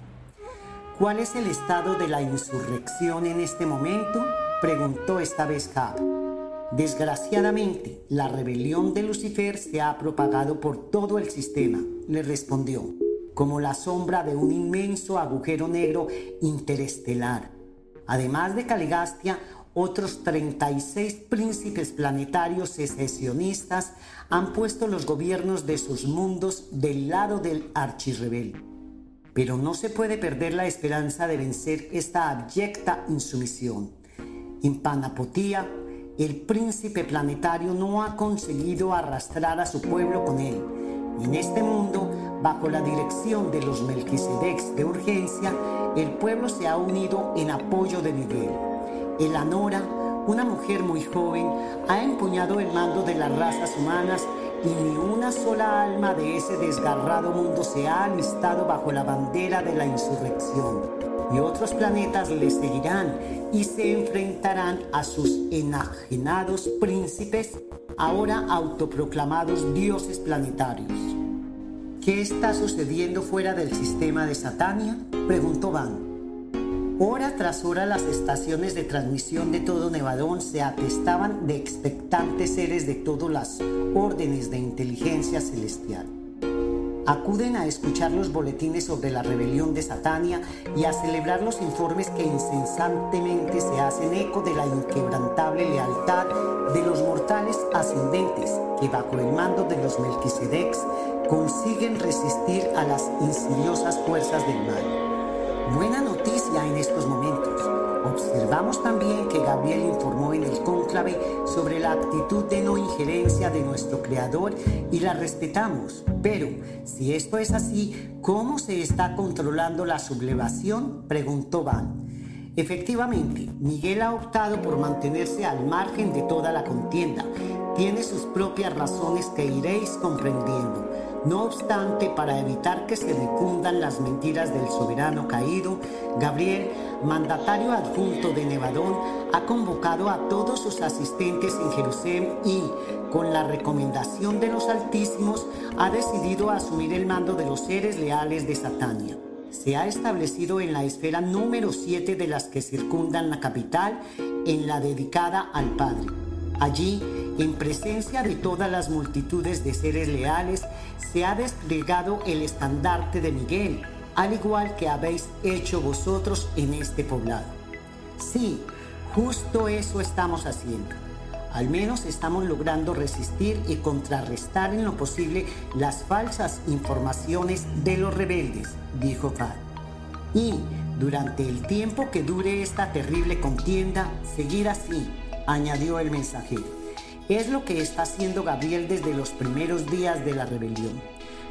¿Cuál es el estado de la insurrección en este momento? preguntó esta vez Cab. Desgraciadamente, la rebelión de Lucifer se ha propagado por todo el sistema, le respondió como la sombra de un inmenso agujero negro interestelar. Además de Caligastia, otros 36 príncipes planetarios secesionistas han puesto los gobiernos de sus mundos del lado del archirrebel. Pero no se puede perder la esperanza de vencer esta abyecta insumisión. En Panapotía, el príncipe planetario no ha conseguido arrastrar a su pueblo con él. En este mundo, Bajo la dirección de los Melquisedecs de urgencia, el pueblo se ha unido en apoyo de Miguel. Anora, una mujer muy joven, ha empuñado el mando de las razas humanas y ni una sola alma de ese desgarrado mundo se ha alistado bajo la bandera de la insurrección. Y otros planetas le seguirán y se enfrentarán a sus enajenados príncipes, ahora autoproclamados dioses planetarios. ¿Qué está sucediendo fuera del sistema de Satania? Preguntó Van. Hora tras hora las estaciones de transmisión de todo Nevadón se atestaban de expectantes seres de todas las órdenes de inteligencia celestial. Acuden a escuchar los boletines sobre la rebelión de Satania y a celebrar los informes que incesantemente se hacen eco de la inquebrantable lealtad de los mortales ascendentes que bajo el mando de los Melquisedecs consiguen resistir a las insidiosas fuerzas del mal. Buena noticia en estos momentos. Observamos también que Gabriel informó en el cónclave sobre la actitud de no injerencia de nuestro Creador y la respetamos. Pero, si esto es así, ¿cómo se está controlando la sublevación? Preguntó Van. Efectivamente, Miguel ha optado por mantenerse al margen de toda la contienda. Tiene sus propias razones que iréis comprendiendo. No obstante, para evitar que se difundan las mentiras del soberano caído, Gabriel, mandatario adjunto de Nevadón, ha convocado a todos sus asistentes en Jerusalén y, con la recomendación de los Altísimos, ha decidido asumir el mando de los seres leales de Satania. Se ha establecido en la esfera número 7 de las que circundan la capital, en la dedicada al Padre. Allí, en presencia de todas las multitudes de seres leales, se ha desplegado el estandarte de Miguel, al igual que habéis hecho vosotros en este poblado. Sí, justo eso estamos haciendo. Al menos estamos logrando resistir y contrarrestar en lo posible las falsas informaciones de los rebeldes, dijo Fad. Y durante el tiempo que dure esta terrible contienda, seguir así, añadió el mensajero. Es lo que está haciendo Gabriel desde los primeros días de la rebelión.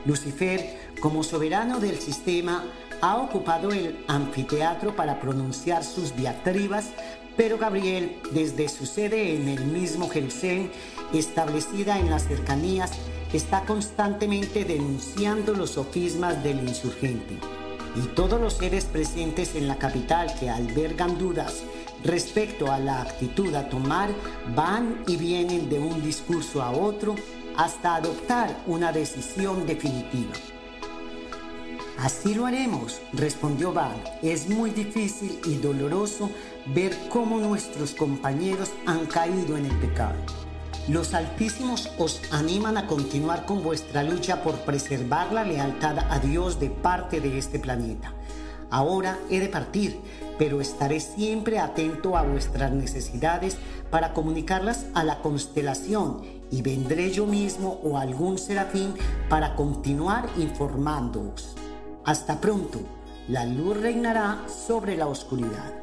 Lucifer, como soberano del sistema, ha ocupado el anfiteatro para pronunciar sus diatribas, pero Gabriel, desde su sede en el mismo Jerusalén, establecida en las cercanías, está constantemente denunciando los sofismas del insurgente. Y todos los seres presentes en la capital que albergan dudas respecto a la actitud a tomar van y vienen de un discurso a otro hasta adoptar una decisión definitiva. Así lo haremos, respondió Van. Es muy difícil y doloroso ver cómo nuestros compañeros han caído en el pecado. Los Altísimos os animan a continuar con vuestra lucha por preservar la lealtad a Dios de parte de este planeta. Ahora he de partir, pero estaré siempre atento a vuestras necesidades para comunicarlas a la constelación y vendré yo mismo o algún serafín para continuar informándoos. Hasta pronto, la luz reinará sobre la oscuridad.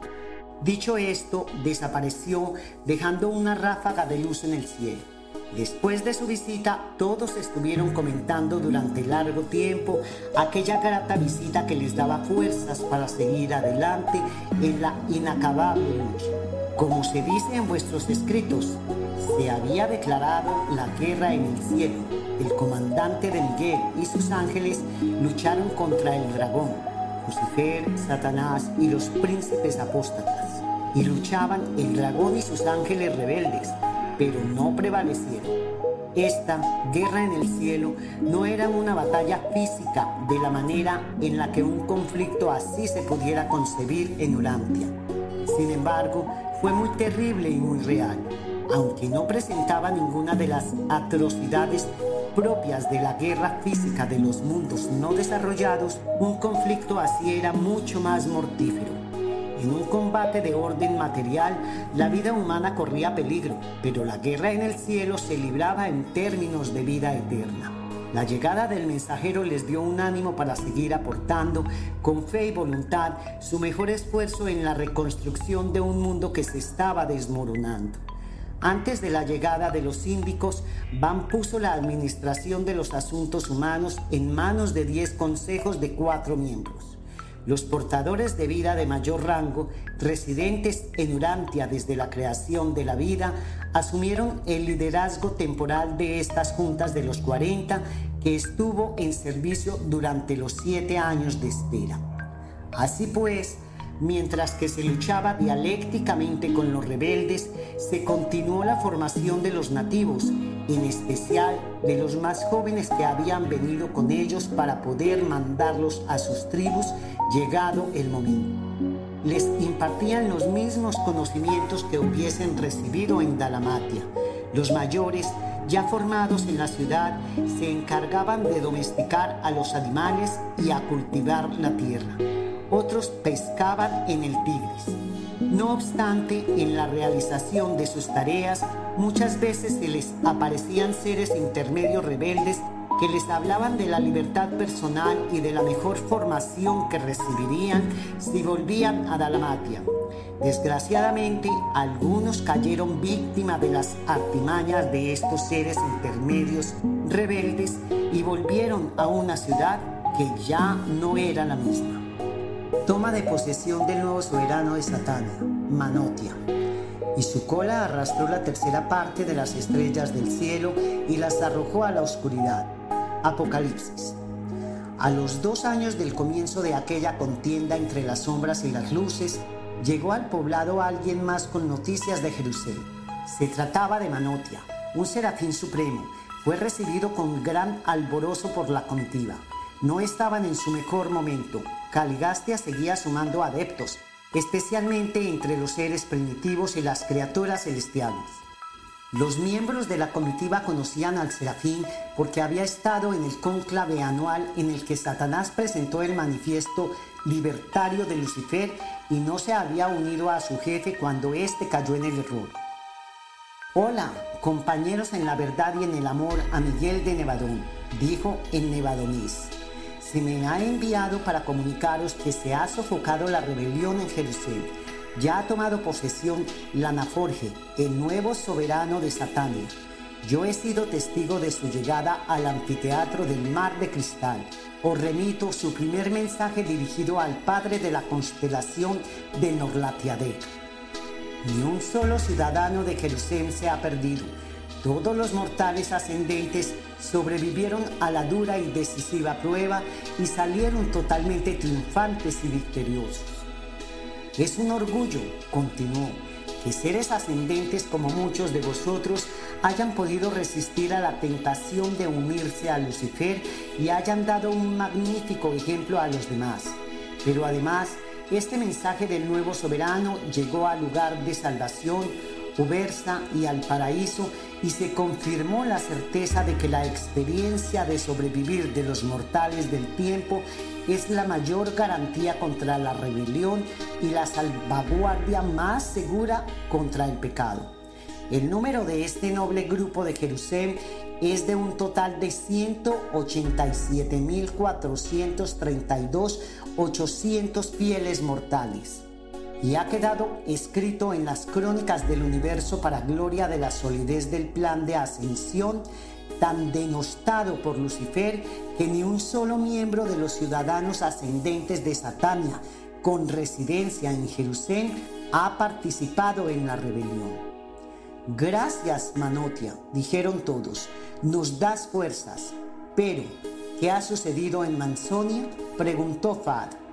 Dicho esto, desapareció dejando una ráfaga de luz en el cielo. Después de su visita, todos estuvieron comentando durante largo tiempo aquella grata visita que les daba fuerzas para seguir adelante en la inacabable lucha. Como se dice en vuestros escritos, se había declarado la guerra en el cielo. El comandante de Miguel y sus ángeles lucharon contra el dragón, Lucifer, Satanás y los príncipes apóstatas. Y luchaban el dragón y sus ángeles rebeldes pero no prevalecieron. Esta guerra en el cielo no era una batalla física de la manera en la que un conflicto así se pudiera concebir en Urantia. Sin embargo, fue muy terrible y muy real, aunque no presentaba ninguna de las atrocidades propias de la guerra física de los mundos no desarrollados, un conflicto así era mucho más mortífero. En un combate de orden material, la vida humana corría peligro, pero la guerra en el cielo se libraba en términos de vida eterna. La llegada del mensajero les dio un ánimo para seguir aportando con fe y voluntad su mejor esfuerzo en la reconstrucción de un mundo que se estaba desmoronando. Antes de la llegada de los síndicos, Van puso la administración de los asuntos humanos en manos de 10 consejos de cuatro miembros. Los portadores de vida de mayor rango, residentes en Urantia desde la creación de la vida, asumieron el liderazgo temporal de estas juntas de los 40 que estuvo en servicio durante los siete años de espera. Así pues, Mientras que se luchaba dialécticamente con los rebeldes, se continuó la formación de los nativos, en especial de los más jóvenes que habían venido con ellos para poder mandarlos a sus tribus llegado el momento. Les impartían los mismos conocimientos que hubiesen recibido en Dalamatia. Los mayores, ya formados en la ciudad, se encargaban de domesticar a los animales y a cultivar la tierra otros pescaban en el Tigris. No obstante, en la realización de sus tareas, muchas veces se les aparecían seres intermedios rebeldes que les hablaban de la libertad personal y de la mejor formación que recibirían si volvían a Dalmatia. Desgraciadamente, algunos cayeron víctimas de las artimañas de estos seres intermedios rebeldes y volvieron a una ciudad que ya no era la misma toma de posesión del nuevo soberano de Satania, Manotia, y su cola arrastró la tercera parte de las estrellas del cielo y las arrojó a la oscuridad. Apocalipsis. A los dos años del comienzo de aquella contienda entre las sombras y las luces, llegó al poblado alguien más con noticias de Jerusalén. Se trataba de Manotia, un serafín supremo. Fue recibido con gran alborozo por la comitiva. No estaban en su mejor momento, Caligastia seguía sumando adeptos, especialmente entre los seres primitivos y las criaturas celestiales. Los miembros de la comitiva conocían al serafín porque había estado en el cónclave anual en el que Satanás presentó el manifiesto libertario de Lucifer y no se había unido a su jefe cuando éste cayó en el error. Hola, compañeros en la verdad y en el amor a Miguel de Nevadón, dijo en nevadonés se me ha enviado para comunicaros que se ha sofocado la rebelión en Jerusalén. Ya ha tomado posesión Lanaforge, el nuevo soberano de Satania. Yo he sido testigo de su llegada al anfiteatro del Mar de Cristal. Os remito su primer mensaje dirigido al padre de la constelación de Norlatiadec. Ni un solo ciudadano de Jerusalén se ha perdido todos los mortales ascendentes sobrevivieron a la dura y decisiva prueba y salieron totalmente triunfantes y victoriosos. Es un orgullo, continuó, que seres ascendentes como muchos de vosotros hayan podido resistir a la tentación de unirse a Lucifer y hayan dado un magnífico ejemplo a los demás. Pero además, este mensaje del nuevo soberano llegó al lugar de salvación, Ubersa y al paraíso y se confirmó la certeza de que la experiencia de sobrevivir de los mortales del tiempo es la mayor garantía contra la rebelión y la salvaguardia más segura contra el pecado. El número de este noble grupo de Jerusalén es de un total de 187.432 800 fieles mortales y ha quedado escrito en las crónicas del universo para gloria de la solidez del plan de ascensión tan denostado por Lucifer que ni un solo miembro de los ciudadanos ascendentes de Satania con residencia en Jerusalén ha participado en la rebelión. Gracias, Manotia, dijeron todos, nos das fuerzas. Pero, ¿qué ha sucedido en Mansonia? preguntó Fad.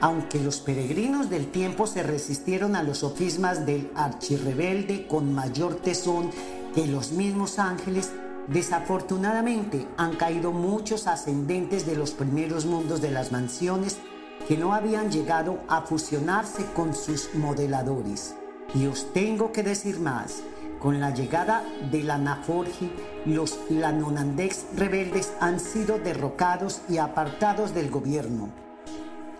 Aunque los peregrinos del tiempo se resistieron a los sofismas del archirrebelde con mayor tesón que los mismos ángeles, desafortunadamente han caído muchos ascendentes de los primeros mundos de las mansiones que no habían llegado a fusionarse con sus modeladores. Y os tengo que decir más, con la llegada de la Naforgi, los lanonandex rebeldes han sido derrocados y apartados del gobierno.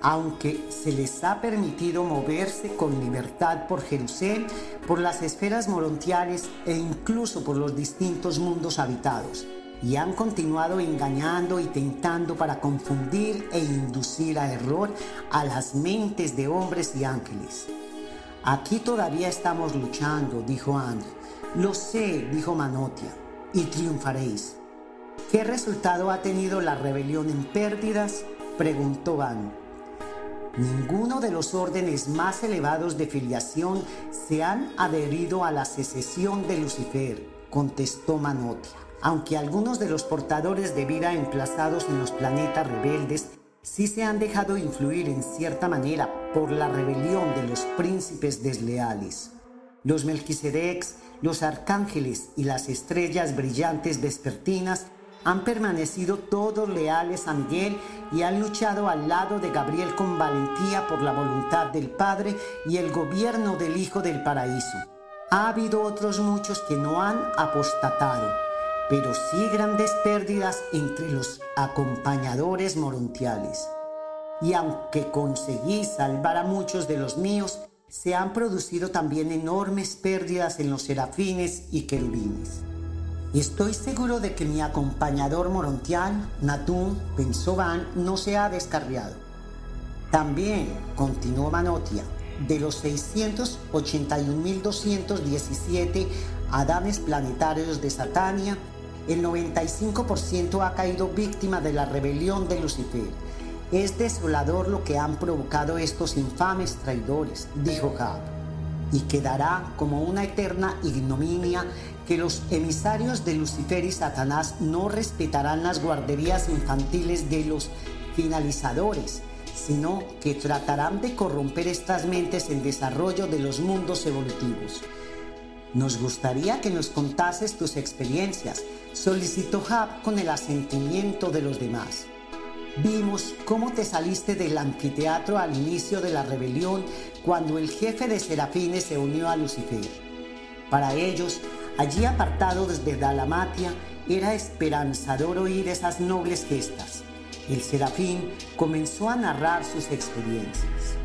Aunque se les ha permitido moverse con libertad por Jerusalén, por las esferas morontiales e incluso por los distintos mundos habitados, y han continuado engañando y tentando para confundir e inducir a error a las mentes de hombres y ángeles. Aquí todavía estamos luchando, dijo Andrew. Lo sé, dijo Manotia, y triunfaréis. ¿Qué resultado ha tenido la rebelión en pérdidas? preguntó Van. Ninguno de los órdenes más elevados de filiación se han adherido a la secesión de Lucifer, contestó Manotia. Aunque algunos de los portadores de vida emplazados en los planetas rebeldes sí se han dejado influir en cierta manera por la rebelión de los príncipes desleales. Los Melquisedecs, los arcángeles y las estrellas brillantes vespertinas han permanecido todos leales a Miguel y han luchado al lado de Gabriel con valentía por la voluntad del Padre y el gobierno del Hijo del Paraíso. Ha habido otros muchos que no han apostatado pero sí grandes pérdidas entre los acompañadores morontiales. Y aunque conseguí salvar a muchos de los míos, se han producido también enormes pérdidas en los serafines y querubines. Estoy seguro de que mi acompañador morontial, Natún Pensovan, no se ha descarriado. También, continuó Manotia, de los 681.217 adames planetarios de Satania, el 95% ha caído víctima de la rebelión de Lucifer. Es desolador lo que han provocado estos infames traidores, dijo Jab, y quedará como una eterna ignominia que los emisarios de Lucifer y Satanás no respetarán las guarderías infantiles de los finalizadores, sino que tratarán de corromper estas mentes en desarrollo de los mundos evolutivos. Nos gustaría que nos contases tus experiencias, solicitó Hab con el asentimiento de los demás. Vimos cómo te saliste del anfiteatro al inicio de la rebelión cuando el jefe de serafines se unió a Lucifer. Para ellos, allí apartado desde Dalamatia, era esperanzador oír esas nobles gestas. El serafín comenzó a narrar sus experiencias.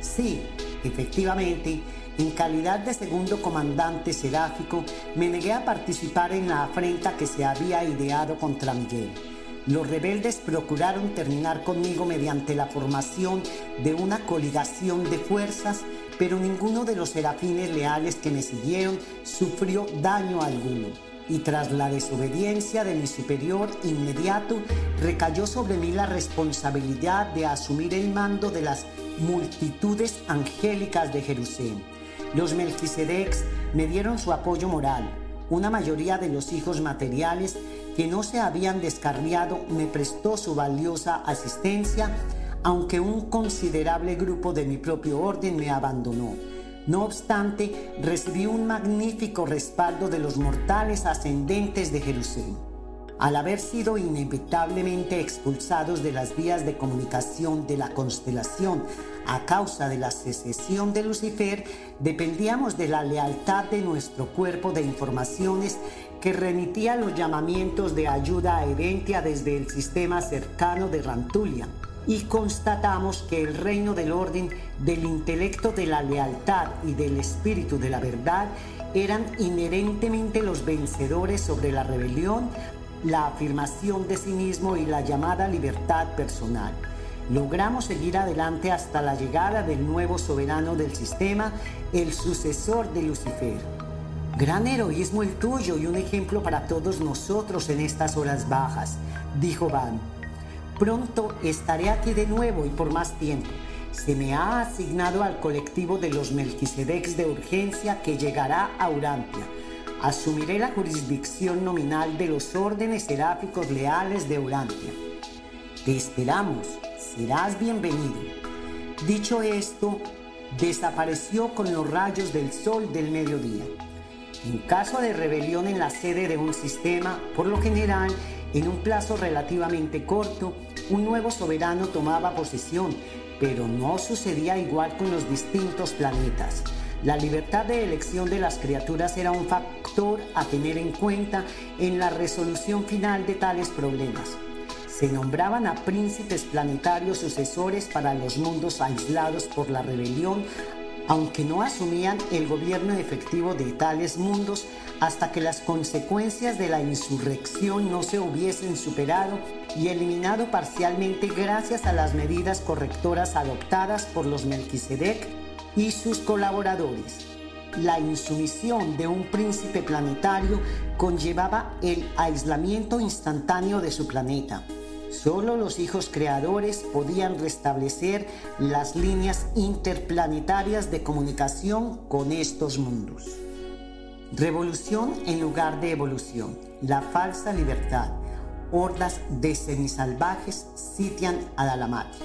Sí, efectivamente, en calidad de segundo comandante seráfico, me negué a participar en la afrenta que se había ideado contra Miguel. Los rebeldes procuraron terminar conmigo mediante la formación de una coligación de fuerzas, pero ninguno de los serafines leales que me siguieron sufrió daño alguno. Y tras la desobediencia de mi superior inmediato, recayó sobre mí la responsabilidad de asumir el mando de las multitudes angélicas de Jerusalén. Los Melquisedecs me dieron su apoyo moral. Una mayoría de los hijos materiales que no se habían descarriado me prestó su valiosa asistencia, aunque un considerable grupo de mi propio orden me abandonó. No obstante, recibí un magnífico respaldo de los mortales ascendentes de Jerusalén. Al haber sido inevitablemente expulsados de las vías de comunicación de la constelación a causa de la secesión de Lucifer, dependíamos de la lealtad de nuestro cuerpo de informaciones que remitía los llamamientos de ayuda a Eventia desde el sistema cercano de Rantulia y constatamos que el reino del orden, del intelecto de la lealtad y del espíritu de la verdad eran inherentemente los vencedores sobre la rebelión, la afirmación de sí mismo y la llamada libertad personal. Logramos seguir adelante hasta la llegada del nuevo soberano del sistema, el sucesor de Lucifer. Gran heroísmo el tuyo y un ejemplo para todos nosotros en estas horas bajas, dijo Van. Pronto estaré aquí de nuevo y por más tiempo. Se me ha asignado al colectivo de los Melquisedecs de urgencia que llegará a Urantia. Asumiré la jurisdicción nominal de los órdenes seráficos leales de Urantia. Te esperamos, serás bienvenido. Dicho esto, desapareció con los rayos del sol del mediodía. En caso de rebelión en la sede de un sistema, por lo general, en un plazo relativamente corto, un nuevo soberano tomaba posesión, pero no sucedía igual con los distintos planetas. La libertad de elección de las criaturas era un factor a tener en cuenta en la resolución final de tales problemas. Se nombraban a príncipes planetarios sucesores para los mundos aislados por la rebelión aunque no asumían el gobierno efectivo de tales mundos hasta que las consecuencias de la insurrección no se hubiesen superado y eliminado parcialmente gracias a las medidas correctoras adoptadas por los Melquisedec y sus colaboradores. La insumisión de un príncipe planetario conllevaba el aislamiento instantáneo de su planeta Solo los hijos creadores podían restablecer las líneas interplanetarias de comunicación con estos mundos. Revolución en lugar de evolución. La falsa libertad. Hordas de semisalvajes sitian a Dalamati.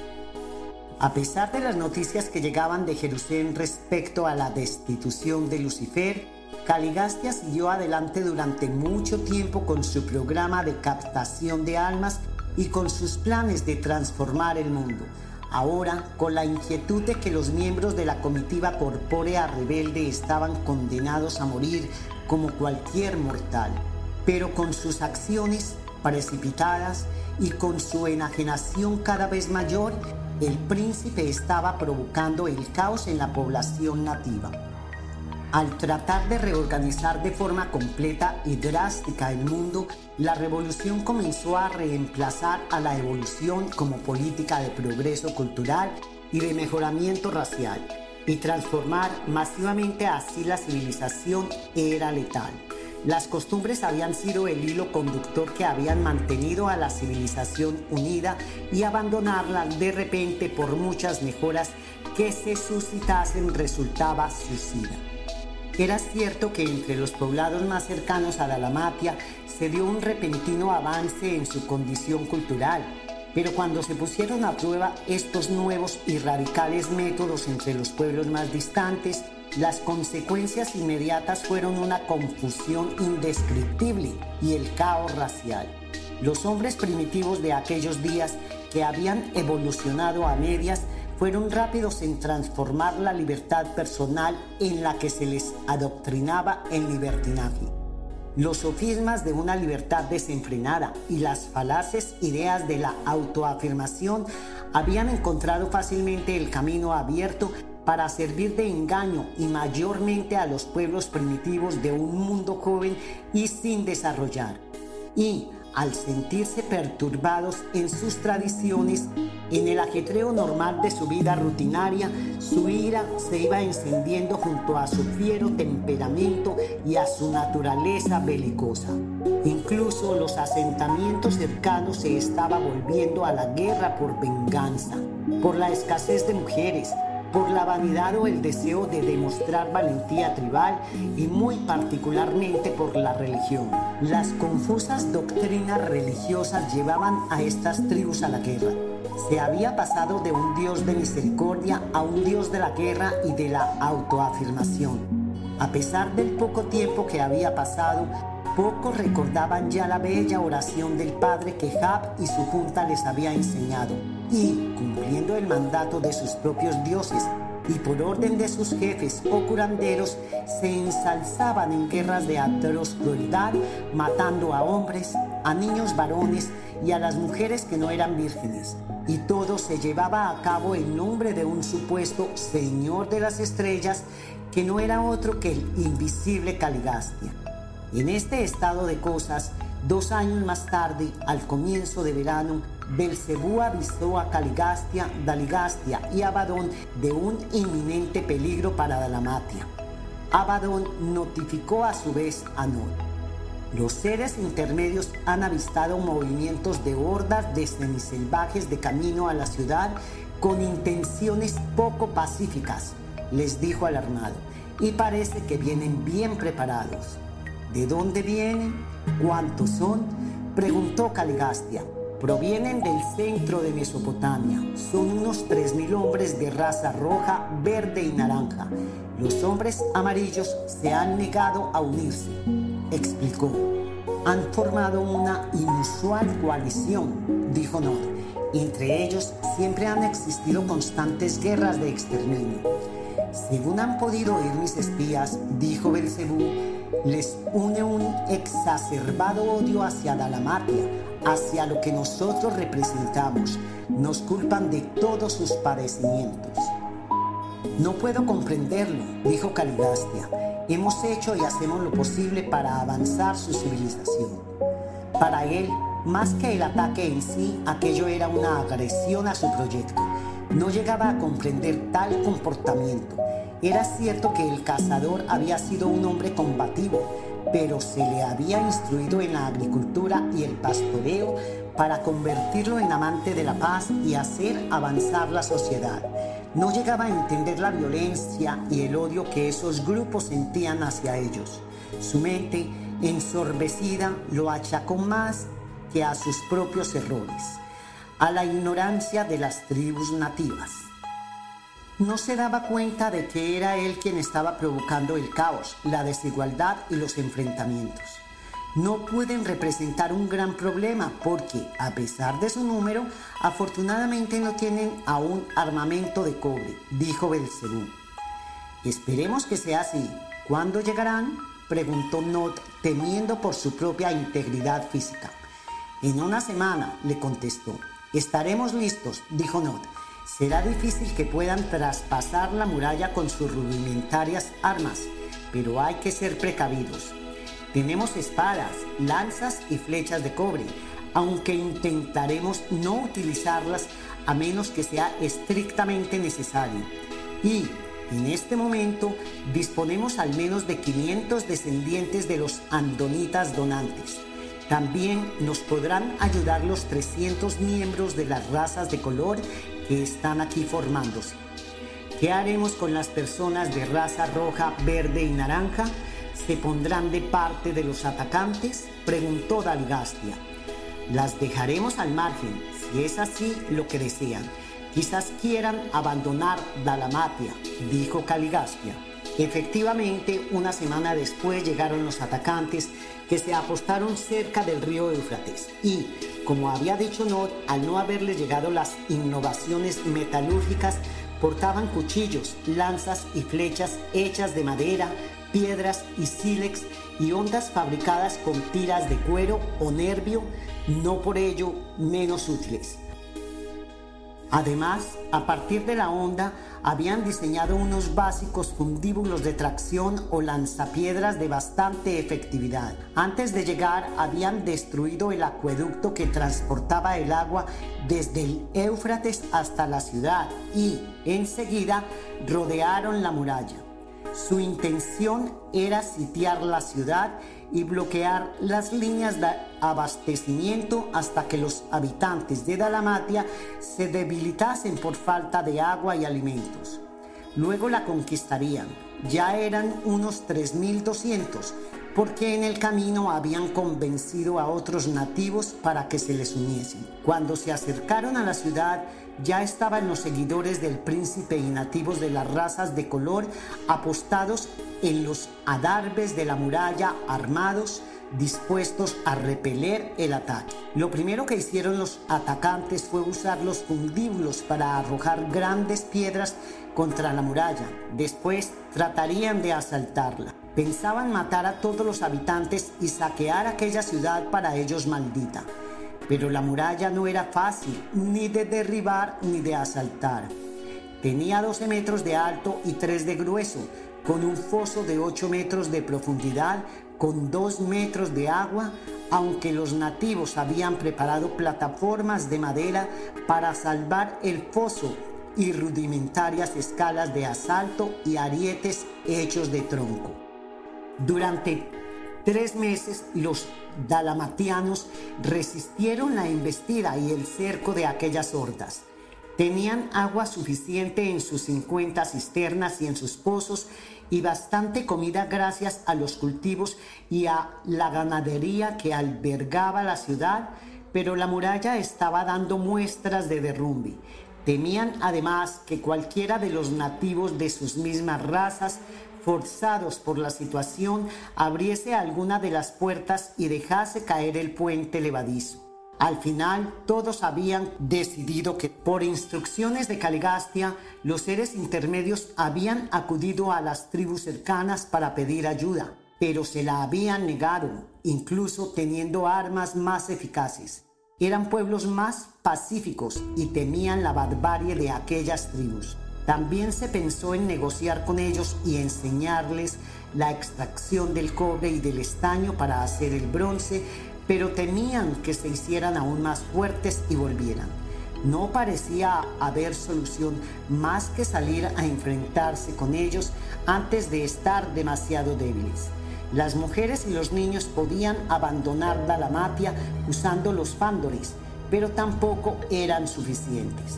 A pesar de las noticias que llegaban de Jerusalén respecto a la destitución de Lucifer, Caligastia siguió adelante durante mucho tiempo con su programa de captación de almas y con sus planes de transformar el mundo. Ahora, con la inquietud de que los miembros de la comitiva corpórea rebelde estaban condenados a morir como cualquier mortal, pero con sus acciones precipitadas y con su enajenación cada vez mayor, el príncipe estaba provocando el caos en la población nativa. Al tratar de reorganizar de forma completa y drástica el mundo, la revolución comenzó a reemplazar a la evolución como política de progreso cultural y de mejoramiento racial, y transformar masivamente así la civilización era letal. Las costumbres habían sido el hilo conductor que habían mantenido a la civilización unida y abandonarla de repente por muchas mejoras que se suscitasen resultaba suicida. Era cierto que entre los poblados más cercanos a Dalmatia se dio un repentino avance en su condición cultural, pero cuando se pusieron a prueba estos nuevos y radicales métodos entre los pueblos más distantes, las consecuencias inmediatas fueron una confusión indescriptible y el caos racial. Los hombres primitivos de aquellos días que habían evolucionado a medias fueron rápidos en transformar la libertad personal en la que se les adoctrinaba el libertinaje. Los sofismas de una libertad desenfrenada y las falaces ideas de la autoafirmación habían encontrado fácilmente el camino abierto para servir de engaño y mayormente a los pueblos primitivos de un mundo joven y sin desarrollar. Y al sentirse perturbados en sus tradiciones, en el ajetreo normal de su vida rutinaria, su ira se iba encendiendo junto a su fiero temperamento y a su naturaleza belicosa. Incluso los asentamientos cercanos se estaba volviendo a la guerra por venganza, por la escasez de mujeres, por la vanidad o el deseo de demostrar valentía tribal y muy particularmente por la religión. Las confusas doctrinas religiosas llevaban a estas tribus a la guerra. Se había pasado de un Dios de misericordia a un Dios de la guerra y de la autoafirmación. A pesar del poco tiempo que había pasado, Pocos recordaban ya la bella oración del Padre que Jab y su junta les había enseñado, y, cumpliendo el mandato de sus propios dioses y por orden de sus jefes o curanderos, se ensalzaban en guerras de atroz crueldad, matando a hombres, a niños varones y a las mujeres que no eran vírgenes. Y todo se llevaba a cabo en nombre de un supuesto Señor de las Estrellas, que no era otro que el invisible Caligastia. En este estado de cosas, dos años más tarde, al comienzo de verano, Belcebú avisó a Caligastia, Daligastia y Abadón de un inminente peligro para Dalamatia. Abadón notificó a su vez a Nod. Los seres intermedios han avistado movimientos de hordas de semiselvajes de camino a la ciudad con intenciones poco pacíficas, les dijo al armado, y parece que vienen bien preparados. ¿De dónde vienen? ¿Cuántos son? Preguntó Caligastia. Provienen del centro de Mesopotamia. Son unos 3.000 hombres de raza roja, verde y naranja. Los hombres amarillos se han negado a unirse, explicó. Han formado una inusual coalición, dijo Nod. Entre ellos siempre han existido constantes guerras de exterminio. Según han podido oír mis espías, dijo Belcebú, les une un exacerbado odio hacia Dalamatia, hacia lo que nosotros representamos. Nos culpan de todos sus padecimientos. No puedo comprenderlo, dijo Caligastia. Hemos hecho y hacemos lo posible para avanzar su civilización. Para él, más que el ataque en sí, aquello era una agresión a su proyecto. No llegaba a comprender tal comportamiento era cierto que el cazador había sido un hombre combativo, pero se le había instruido en la agricultura y el pastoreo para convertirlo en amante de la paz y hacer avanzar la sociedad. No llegaba a entender la violencia y el odio que esos grupos sentían hacia ellos. Su mente, ensorbecida, lo achacó más que a sus propios errores, a la ignorancia de las tribus nativas no se daba cuenta de que era él quien estaba provocando el caos, la desigualdad y los enfrentamientos. No pueden representar un gran problema porque, a pesar de su número, afortunadamente no tienen aún armamento de cobre, dijo Belcebú. Esperemos que sea así. ¿Cuándo llegarán? preguntó Not, temiendo por su propia integridad física. En una semana, le contestó. Estaremos listos, dijo Not será difícil que puedan traspasar la muralla con sus rudimentarias armas, pero hay que ser precavidos. Tenemos espadas, lanzas y flechas de cobre, aunque intentaremos no utilizarlas a menos que sea estrictamente necesario. Y en este momento disponemos al menos de 500 descendientes de los andonitas donantes. También nos podrán ayudar los 300 miembros de las razas de color que están aquí formándose. ¿Qué haremos con las personas de raza roja, verde y naranja? ¿Se pondrán de parte de los atacantes? Preguntó Dalgastia. Las dejaremos al margen, si es así lo que desean. Quizás quieran abandonar Dalamatia, dijo Caligastia. Efectivamente, una semana después llegaron los atacantes que se apostaron cerca del río Éufrates y, como había dicho Nod, al no haberle llegado las innovaciones metalúrgicas, portaban cuchillos, lanzas y flechas hechas de madera, piedras y sílex y ondas fabricadas con tiras de cuero o nervio, no por ello menos útiles. Además, a partir de la onda, habían diseñado unos básicos fundíbulos de tracción o lanzapiedras de bastante efectividad. Antes de llegar, habían destruido el acueducto que transportaba el agua desde el Éufrates hasta la ciudad y, enseguida, rodearon la muralla. Su intención era sitiar la ciudad y bloquear las líneas de abastecimiento hasta que los habitantes de Dalamatia se debilitasen por falta de agua y alimentos. Luego la conquistarían. Ya eran unos 3.200 porque en el camino habían convencido a otros nativos para que se les uniesen. Cuando se acercaron a la ciudad, ya estaban los seguidores del príncipe y nativos de las razas de color apostados en los adarbes de la muralla armados, dispuestos a repeler el ataque. Lo primero que hicieron los atacantes fue usar los fundiblos para arrojar grandes piedras contra la muralla. Después tratarían de asaltarla. Pensaban matar a todos los habitantes y saquear aquella ciudad para ellos maldita. Pero la muralla no era fácil ni de derribar ni de asaltar. Tenía 12 metros de alto y 3 de grueso, con un foso de 8 metros de profundidad, con 2 metros de agua, aunque los nativos habían preparado plataformas de madera para salvar el foso y rudimentarias escalas de asalto y arietes hechos de tronco. Durante tres meses los dalamatianos resistieron la embestida y el cerco de aquellas hordas. Tenían agua suficiente en sus 50 cisternas y en sus pozos y bastante comida gracias a los cultivos y a la ganadería que albergaba la ciudad, pero la muralla estaba dando muestras de derrumbe. Temían además que cualquiera de los nativos de sus mismas razas forzados por la situación, abriese alguna de las puertas y dejase caer el puente levadizo. Al final, todos habían decidido que, por instrucciones de Caligastia, los seres intermedios habían acudido a las tribus cercanas para pedir ayuda, pero se la habían negado, incluso teniendo armas más eficaces. Eran pueblos más pacíficos y temían la barbarie de aquellas tribus. También se pensó en negociar con ellos y enseñarles la extracción del cobre y del estaño para hacer el bronce, pero temían que se hicieran aún más fuertes y volvieran. No parecía haber solución más que salir a enfrentarse con ellos antes de estar demasiado débiles. Las mujeres y los niños podían abandonar Dalamatia usando los fándores, pero tampoco eran suficientes.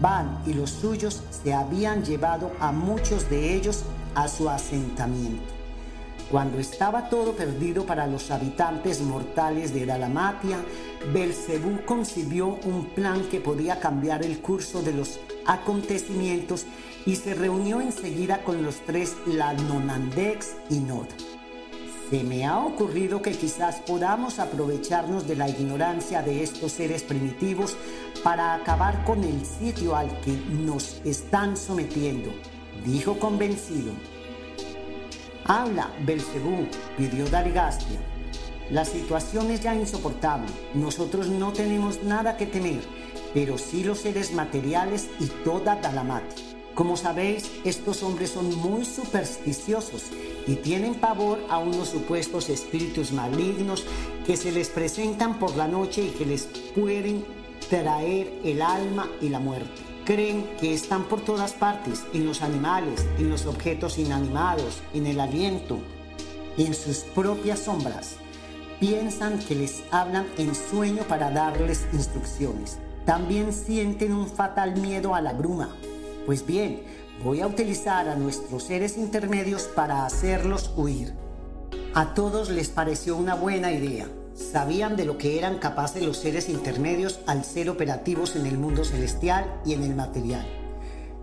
Van y los suyos se habían llevado a muchos de ellos a su asentamiento. Cuando estaba todo perdido para los habitantes mortales de Dalamatia, Belcebú concibió un plan que podía cambiar el curso de los acontecimientos y se reunió enseguida con los tres Lanonandex y Nod. Se me ha ocurrido que quizás podamos aprovecharnos de la ignorancia de estos seres primitivos para acabar con el sitio al que nos están sometiendo, dijo convencido. Habla, Belcebú, pidió Darigastia. La situación es ya insoportable. Nosotros no tenemos nada que temer, pero sí los seres materiales y toda Dalamati. Como sabéis, estos hombres son muy supersticiosos y tienen pavor a unos supuestos espíritus malignos que se les presentan por la noche y que les pueden traer el alma y la muerte. Creen que están por todas partes, en los animales, en los objetos inanimados, en el aliento, en sus propias sombras. Piensan que les hablan en sueño para darles instrucciones. También sienten un fatal miedo a la bruma. Pues bien, Voy a utilizar a nuestros seres intermedios para hacerlos huir. A todos les pareció una buena idea. Sabían de lo que eran capaces los seres intermedios al ser operativos en el mundo celestial y en el material.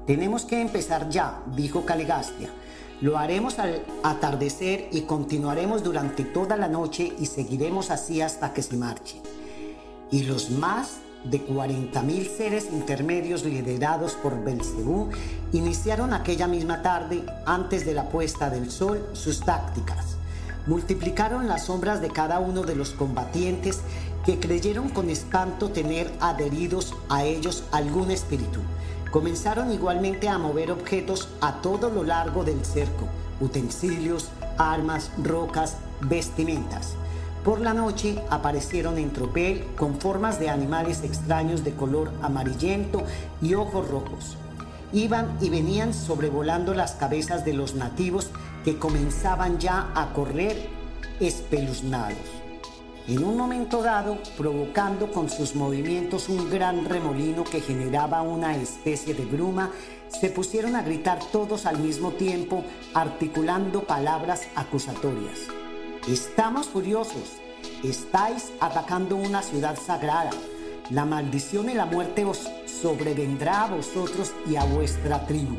Tenemos que empezar ya, dijo Calegastia. Lo haremos al atardecer y continuaremos durante toda la noche y seguiremos así hasta que se marche. Y los más de 40.000 seres intermedios liderados por Belcebú iniciaron aquella misma tarde, antes de la puesta del sol, sus tácticas. Multiplicaron las sombras de cada uno de los combatientes que creyeron con espanto tener adheridos a ellos algún espíritu. Comenzaron igualmente a mover objetos a todo lo largo del cerco, utensilios, armas, rocas, vestimentas. Por la noche aparecieron en tropel con formas de animales extraños de color amarillento y ojos rojos. Iban y venían sobrevolando las cabezas de los nativos que comenzaban ya a correr espeluznados. en un momento dado provocando con sus movimientos un gran remolino que generaba una especie de bruma, se pusieron a gritar todos al mismo tiempo, articulando palabras acusatorias. Estamos furiosos, estáis atacando una ciudad sagrada, la maldición y la muerte os sobrevendrá a vosotros y a vuestra tribu.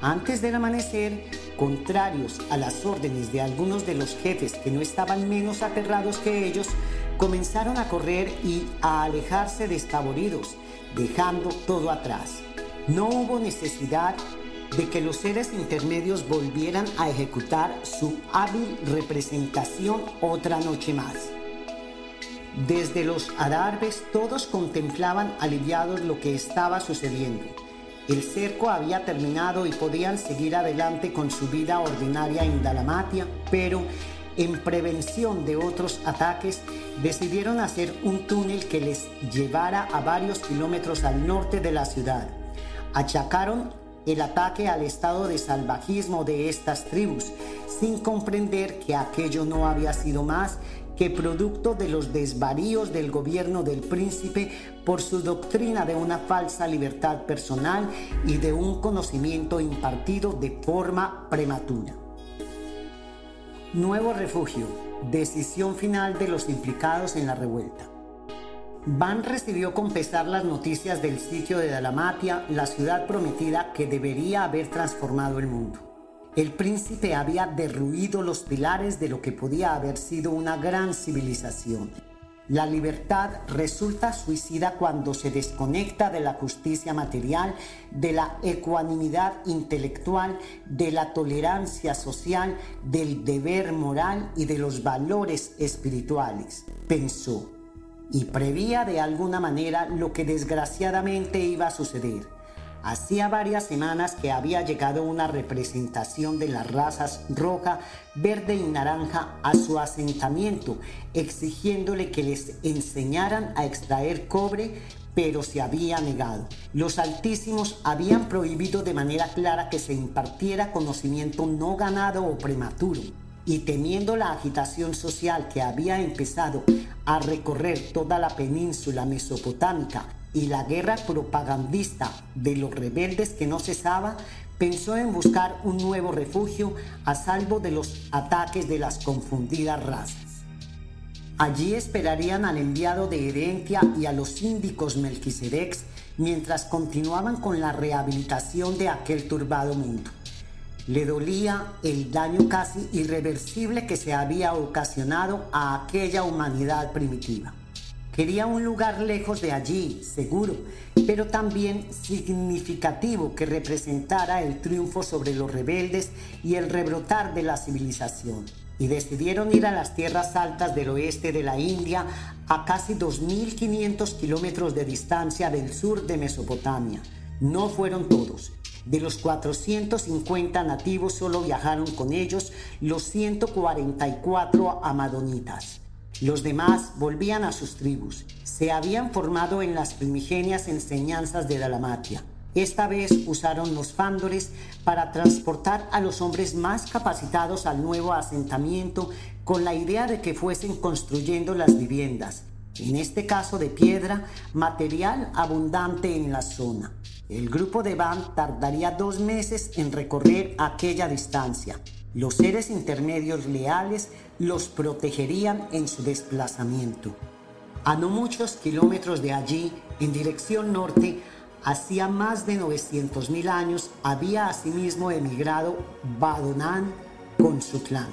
Antes del amanecer, contrarios a las órdenes de algunos de los jefes que no estaban menos aterrados que ellos, comenzaron a correr y a alejarse despavoridos, dejando todo atrás. No hubo necesidad de que los seres intermedios volvieran a ejecutar su hábil representación otra noche más. Desde los adarves todos contemplaban aliviados lo que estaba sucediendo. El cerco había terminado y podían seguir adelante con su vida ordinaria en Dalamatia, pero en prevención de otros ataques decidieron hacer un túnel que les llevara a varios kilómetros al norte de la ciudad. Achacaron el ataque al estado de salvajismo de estas tribus, sin comprender que aquello no había sido más que producto de los desvaríos del gobierno del príncipe por su doctrina de una falsa libertad personal y de un conocimiento impartido de forma prematura. Nuevo refugio, decisión final de los implicados en la revuelta. Van recibió con pesar las noticias del sitio de Dalamatia, la ciudad prometida que debería haber transformado el mundo. El príncipe había derruido los pilares de lo que podía haber sido una gran civilización. La libertad resulta suicida cuando se desconecta de la justicia material, de la ecuanimidad intelectual, de la tolerancia social, del deber moral y de los valores espirituales, pensó, y prevía de alguna manera lo que desgraciadamente iba a suceder Hacía varias semanas que había llegado una representación de las razas roja, verde y naranja a su asentamiento, exigiéndole que les enseñaran a extraer cobre, pero se había negado. Los altísimos habían prohibido de manera clara que se impartiera conocimiento no ganado o prematuro y temiendo la agitación social que había empezado a recorrer toda la península mesopotámica y la guerra propagandista de los rebeldes que no cesaba, pensó en buscar un nuevo refugio a salvo de los ataques de las confundidas razas. Allí esperarían al enviado de Herentia y a los síndicos Melquisedex mientras continuaban con la rehabilitación de aquel turbado mundo. Le dolía el daño casi irreversible que se había ocasionado a aquella humanidad primitiva. Quería un lugar lejos de allí, seguro, pero también significativo que representara el triunfo sobre los rebeldes y el rebrotar de la civilización. Y decidieron ir a las tierras altas del oeste de la India, a casi 2.500 kilómetros de distancia del sur de Mesopotamia. No fueron todos. De los 450 nativos solo viajaron con ellos los 144 amadonitas. Los demás volvían a sus tribus. Se habían formado en las primigenias enseñanzas de Dalamatia. Esta vez usaron los fándores para transportar a los hombres más capacitados al nuevo asentamiento con la idea de que fuesen construyendo las viviendas, en este caso de piedra, material abundante en la zona. El grupo de Van tardaría dos meses en recorrer aquella distancia. Los seres intermedios leales los protegerían en su desplazamiento. A no muchos kilómetros de allí, en dirección norte, hacía más de 900.000 años había asimismo emigrado Badonán con su clan.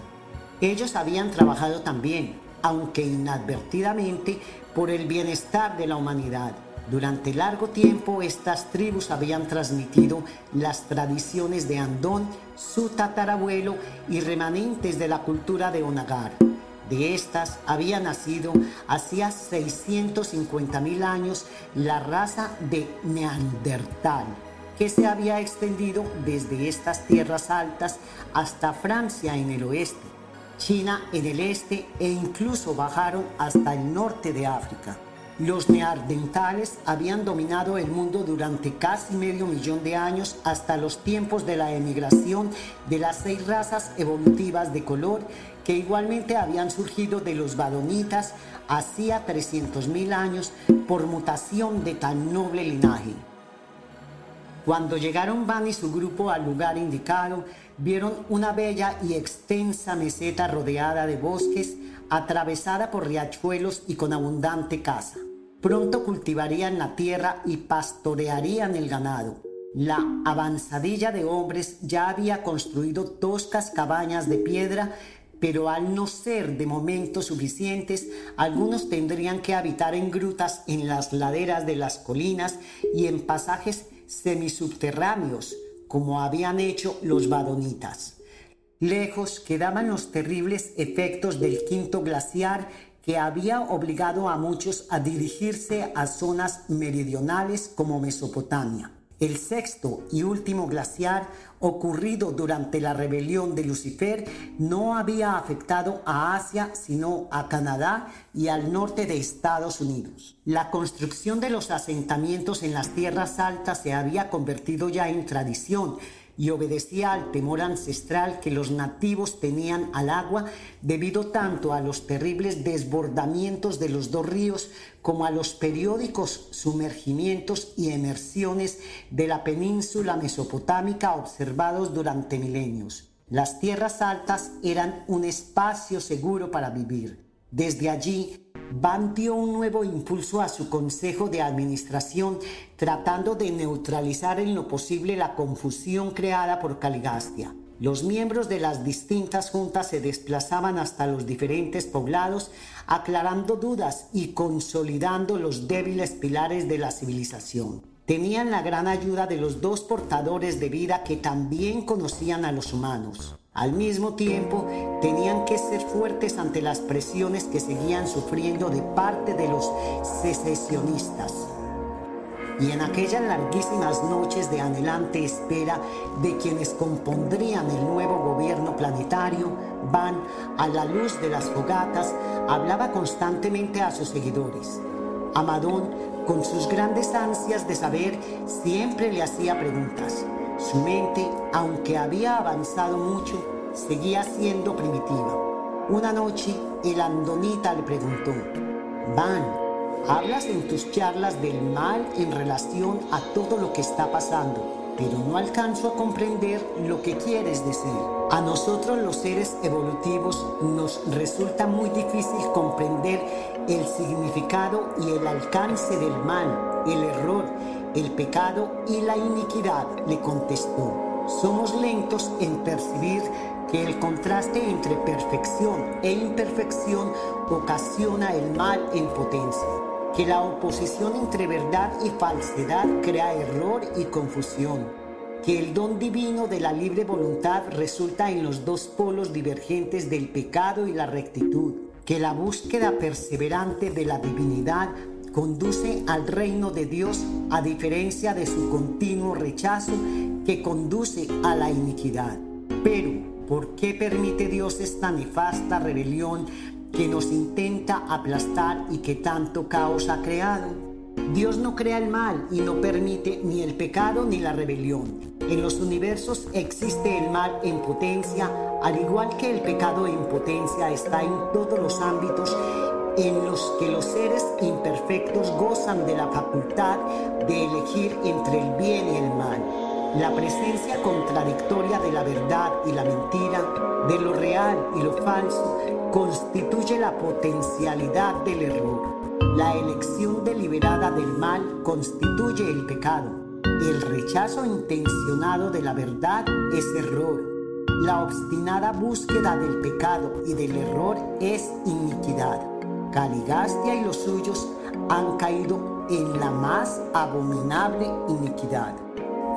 Ellos habían trabajado también, aunque inadvertidamente, por el bienestar de la humanidad durante largo tiempo estas tribus habían transmitido las tradiciones de Andón, su tatarabuelo y remanentes de la cultura de Onagar. De estas había nacido hacía 650 mil años la raza de Neandertal, que se había extendido desde estas tierras altas hasta Francia en el oeste, China en el este e incluso bajaron hasta el norte de África. Los neandertales habían dominado el mundo durante casi medio millón de años hasta los tiempos de la emigración de las seis razas evolutivas de color que igualmente habían surgido de los badonitas hacía 300.000 años por mutación de tan noble linaje. Cuando llegaron Van y su grupo al lugar indicado, vieron una bella y extensa meseta rodeada de bosques, atravesada por riachuelos y con abundante caza. Pronto cultivarían la tierra y pastorearían el ganado. La avanzadilla de hombres ya había construido toscas cabañas de piedra, pero al no ser de momento suficientes, algunos tendrían que habitar en grutas en las laderas de las colinas y en pasajes semisubterráneos, como habían hecho los badonitas. Lejos quedaban los terribles efectos del quinto glaciar que había obligado a muchos a dirigirse a zonas meridionales como Mesopotamia. El sexto y último glaciar ocurrido durante la rebelión de Lucifer no había afectado a Asia sino a Canadá y al norte de Estados Unidos. La construcción de los asentamientos en las tierras altas se había convertido ya en tradición y obedecía al temor ancestral que los nativos tenían al agua debido tanto a los terribles desbordamientos de los dos ríos como a los periódicos sumergimientos y emersiones de la península mesopotámica observados durante milenios. Las tierras altas eran un espacio seguro para vivir. Desde allí Van dio un nuevo impulso a su consejo de administración tratando de neutralizar en lo posible la confusión creada por Caligastia. Los miembros de las distintas juntas se desplazaban hasta los diferentes poblados, aclarando dudas y consolidando los débiles pilares de la civilización. Tenían la gran ayuda de los dos portadores de vida que también conocían a los humanos. Al mismo tiempo, tenían que ser fuertes ante las presiones que seguían sufriendo de parte de los secesionistas. Y en aquellas larguísimas noches de anhelante espera de quienes compondrían el nuevo gobierno planetario, Van, a la luz de las fogatas, hablaba constantemente a sus seguidores. Amadón, con sus grandes ansias de saber, siempre le hacía preguntas. Su mente, aunque había avanzado mucho, seguía siendo primitiva. Una noche, el andonita le preguntó, Van, hablas en tus charlas del mal en relación a todo lo que está pasando, pero no alcanzo a comprender lo que quieres decir. A nosotros los seres evolutivos nos resulta muy difícil comprender el significado y el alcance del mal, el error, el pecado y la iniquidad, le contestó. Somos lentos en percibir que el contraste entre perfección e imperfección ocasiona el mal en potencia, que la oposición entre verdad y falsedad crea error y confusión, que el don divino de la libre voluntad resulta en los dos polos divergentes del pecado y la rectitud, que la búsqueda perseverante de la divinidad conduce al reino de Dios a diferencia de su continuo rechazo que conduce a la iniquidad. Pero, ¿por qué permite Dios esta nefasta rebelión que nos intenta aplastar y que tanto caos ha creado? Dios no crea el mal y no permite ni el pecado ni la rebelión. En los universos existe el mal en potencia, al igual que el pecado en potencia está en todos los ámbitos en los que los seres imperfectos gozan de la facultad de elegir entre el bien y el mal. La presencia contradictoria de la verdad y la mentira, de lo real y lo falso, constituye la potencialidad del error. La elección deliberada del mal constituye el pecado. El rechazo intencionado de la verdad es error. La obstinada búsqueda del pecado y del error es iniquidad. Caligastia y los suyos han caído en la más abominable iniquidad.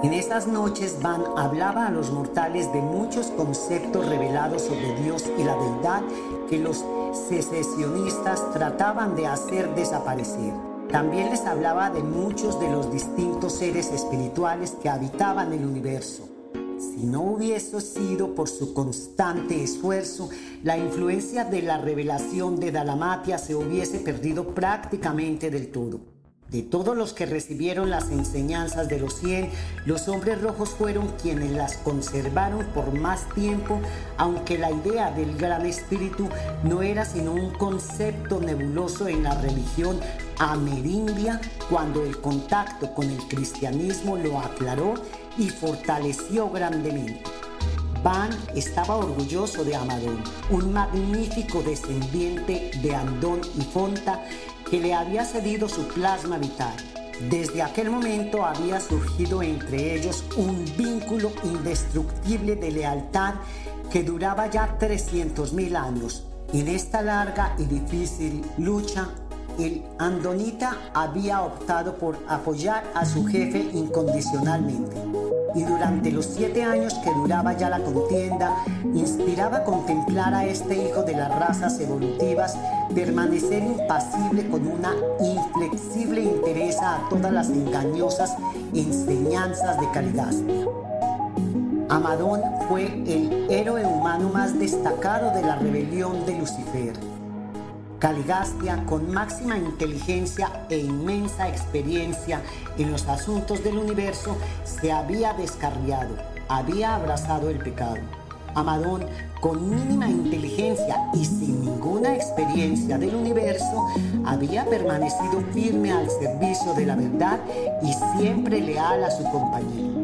En estas noches Van hablaba a los mortales de muchos conceptos revelados sobre Dios y la deidad que los secesionistas trataban de hacer desaparecer. También les hablaba de muchos de los distintos seres espirituales que habitaban el universo. Si no hubiese sido por su constante esfuerzo, la influencia de la revelación de Dalamatia se hubiese perdido prácticamente del todo. De todos los que recibieron las enseñanzas de los cien, los hombres rojos fueron quienes las conservaron por más tiempo, aunque la idea del gran espíritu no era sino un concepto nebuloso en la religión amerindia, cuando el contacto con el cristianismo lo aclaró y fortaleció grandemente. Van estaba orgulloso de Amadón, un magnífico descendiente de Andón y Fonta que le había cedido su plasma vital. Desde aquel momento había surgido entre ellos un vínculo indestructible de lealtad que duraba ya 300.000 años. En esta larga y difícil lucha, el andonita había optado por apoyar a su jefe incondicionalmente y durante los siete años que duraba ya la contienda, inspiraba a contemplar a este hijo de las razas evolutivas permanecer impasible con una inflexible interés a todas las engañosas enseñanzas de calidad. Amadón fue el héroe humano más destacado de la rebelión de Lucifer Caligastia, con máxima inteligencia e inmensa experiencia en los asuntos del universo, se había descarriado, había abrazado el pecado. Amadón, con mínima inteligencia y sin ninguna experiencia del universo, había permanecido firme al servicio de la verdad y siempre leal a su compañero.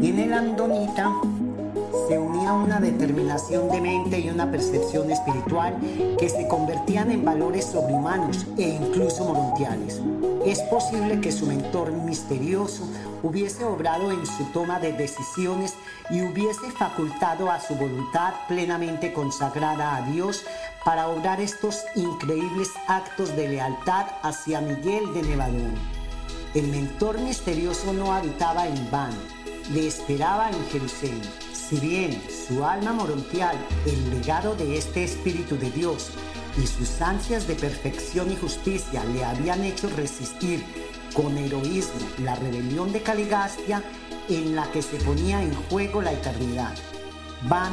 Y en el Andonita se unía una determinación de mente y una percepción espiritual que se convertían en valores sobrehumanos e incluso morontiales. Es posible que su mentor misterioso hubiese obrado en su toma de decisiones y hubiese facultado a su voluntad plenamente consagrada a Dios para obrar estos increíbles actos de lealtad hacia Miguel de Nevadón. El mentor misterioso no habitaba en Van, le esperaba en Jerusalén si bien su alma morontial, el legado de este Espíritu de Dios y sus ansias de perfección y justicia le habían hecho resistir con heroísmo la rebelión de Caligastia en la que se ponía en juego la eternidad. Van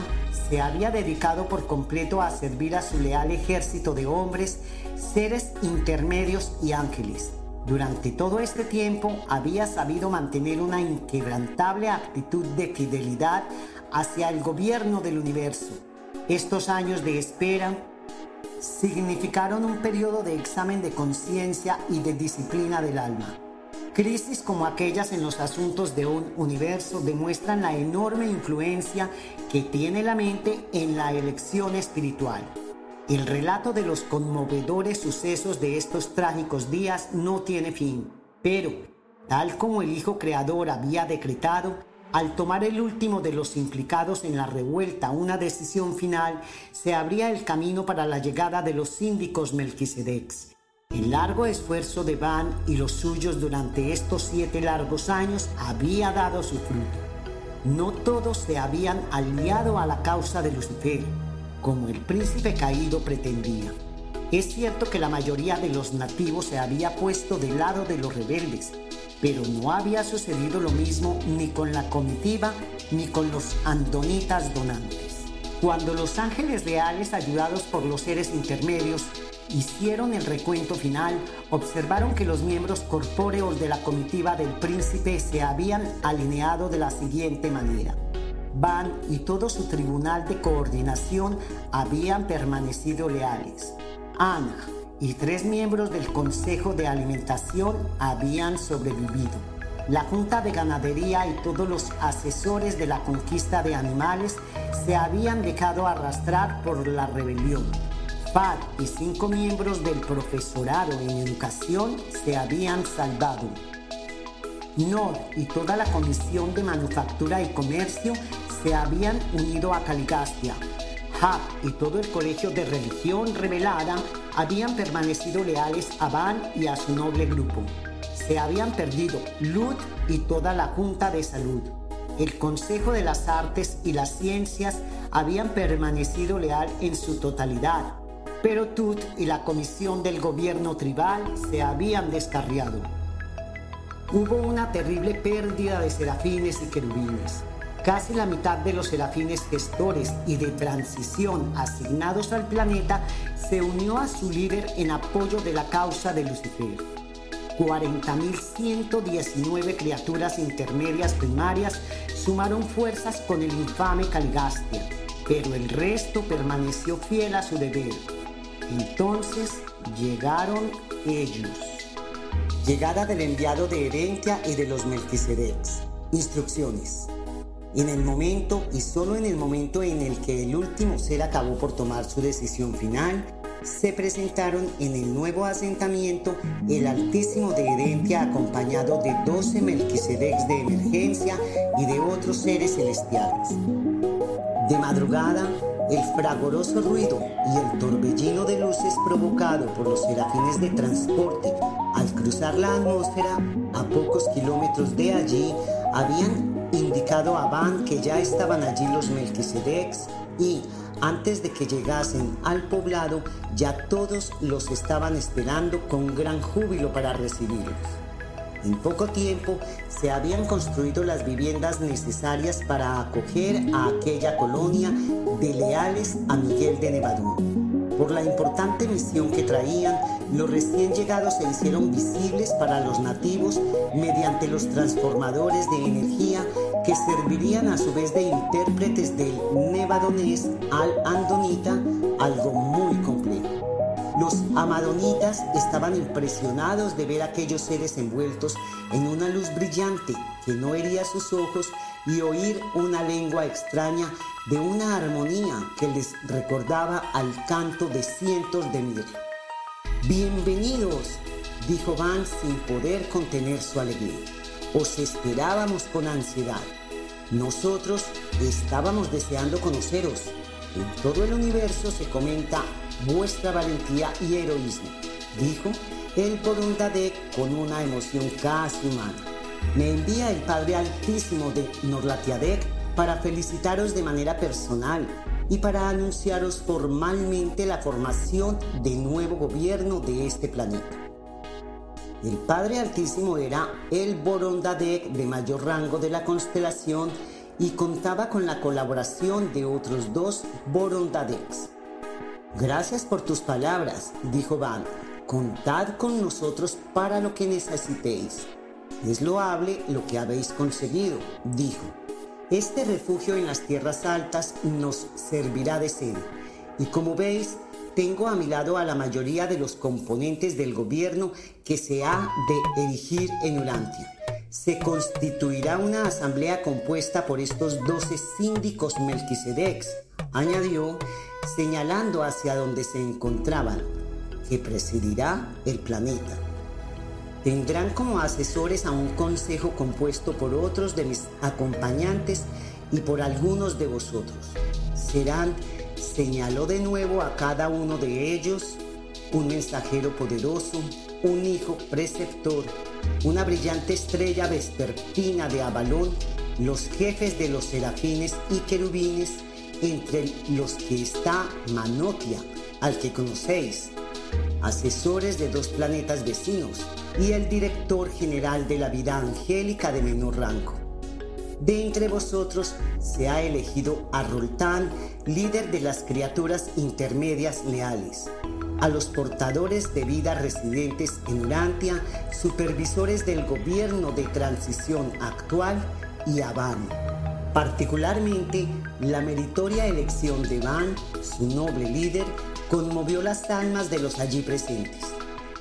se había dedicado por completo a servir a su leal ejército de hombres, seres intermedios y ángeles. Durante todo este tiempo había sabido mantener una inquebrantable actitud de fidelidad hacia el gobierno del universo. Estos años de espera significaron un periodo de examen de conciencia y de disciplina del alma. Crisis como aquellas en los asuntos de un universo demuestran la enorme influencia que tiene la mente en la elección espiritual. El relato de los conmovedores sucesos de estos trágicos días no tiene fin, pero, tal como el Hijo Creador había decretado, al tomar el último de los implicados en la revuelta una decisión final, se abría el camino para la llegada de los síndicos Melquisedecs. El largo esfuerzo de Van y los suyos durante estos siete largos años había dado su fruto. No todos se habían aliado a la causa de Lucifer, como el príncipe caído pretendía. Es cierto que la mayoría de los nativos se había puesto del lado de los rebeldes, pero no había sucedido lo mismo ni con la comitiva ni con los andonitas donantes. Cuando los ángeles reales, ayudados por los seres intermedios, hicieron el recuento final, observaron que los miembros corpóreos de la comitiva del príncipe se habían alineado de la siguiente manera. Van y todo su tribunal de coordinación habían permanecido leales. Ana, y tres miembros del Consejo de Alimentación habían sobrevivido. La Junta de Ganadería y todos los asesores de la conquista de animales se habían dejado arrastrar por la rebelión. FAD y cinco miembros del profesorado en educación se habían salvado. NOD y toda la Comisión de Manufactura y Comercio se habían unido a Caligastia. Y todo el Colegio de Religión Revelada habían permanecido leales a Van y a su noble grupo. Se habían perdido Lud y toda la Junta de Salud. El Consejo de las Artes y las Ciencias habían permanecido leal en su totalidad, pero Tut y la Comisión del Gobierno Tribal se habían descarriado. Hubo una terrible pérdida de serafines y querubines. Casi la mitad de los serafines gestores y de transición asignados al planeta se unió a su líder en apoyo de la causa de Lucifer. 40.119 criaturas intermedias primarias sumaron fuerzas con el infame Caligastia, pero el resto permaneció fiel a su deber. Entonces llegaron ellos. Llegada del enviado de Herentia y de los Melquisedecs. Instrucciones. En el momento y solo en el momento en el que el último ser acabó por tomar su decisión final, se presentaron en el nuevo asentamiento el Altísimo de Herentia acompañado de 12 Melquisedecs de emergencia y de otros seres celestiales. De madrugada, el fragoroso ruido y el torbellino de luces provocado por los serafines de transporte al cruzar la atmósfera a pocos kilómetros de allí habían indicado a Van que ya estaban allí los Melquisedecs y antes de que llegasen al poblado ya todos los estaban esperando con gran júbilo para recibirlos. En poco tiempo se habían construido las viviendas necesarias para acoger a aquella colonia de leales a Miguel de Nevadún. Por la importante misión que traían, los recién llegados se hicieron visibles para los nativos mediante los transformadores de energía que servirían a su vez de intérpretes del nevadonés al andonita, algo muy complejo. Los amadonitas estaban impresionados de ver aquellos seres envueltos en una luz brillante que no hería sus ojos y oír una lengua extraña de una armonía que les recordaba al canto de cientos de mil. Bienvenidos, dijo Van sin poder contener su alegría. Os esperábamos con ansiedad. Nosotros estábamos deseando conoceros. En todo el universo se comenta vuestra valentía y heroísmo, dijo el Porundadec con una emoción casi humana. Me envía el Padre Altísimo de Norlatiadec para felicitaros de manera personal y para anunciaros formalmente la formación de nuevo gobierno de este planeta. El Padre Altísimo era el Borondadec de mayor rango de la constelación y contaba con la colaboración de otros dos Borondadecs. Gracias por tus palabras, dijo Van. Contad con nosotros para lo que necesitéis. Es loable lo que habéis conseguido, dijo. Este refugio en las tierras altas nos servirá de sede. Y como veis, tengo a mi lado a la mayoría de los componentes del gobierno que se ha de erigir en Urantia. Se constituirá una asamblea compuesta por estos doce síndicos Melquisedecs, añadió, señalando hacia donde se encontraban, que presidirá el planeta. Tendrán como asesores a un consejo compuesto por otros de mis acompañantes y por algunos de vosotros. Serán, señaló de nuevo a cada uno de ellos, un mensajero poderoso, un hijo preceptor, una brillante estrella vespertina de Avalón, los jefes de los serafines y querubines, entre los que está Manotia, al que conocéis, asesores de dos planetas vecinos y el director general de la vida angélica de menor rango. De entre vosotros se ha elegido a Roltán, líder de las criaturas intermedias leales, a los portadores de vida residentes en Urantia, supervisores del gobierno de transición actual y a Van Particularmente, la meritoria elección de Van, su noble líder, conmovió las almas de los allí presentes.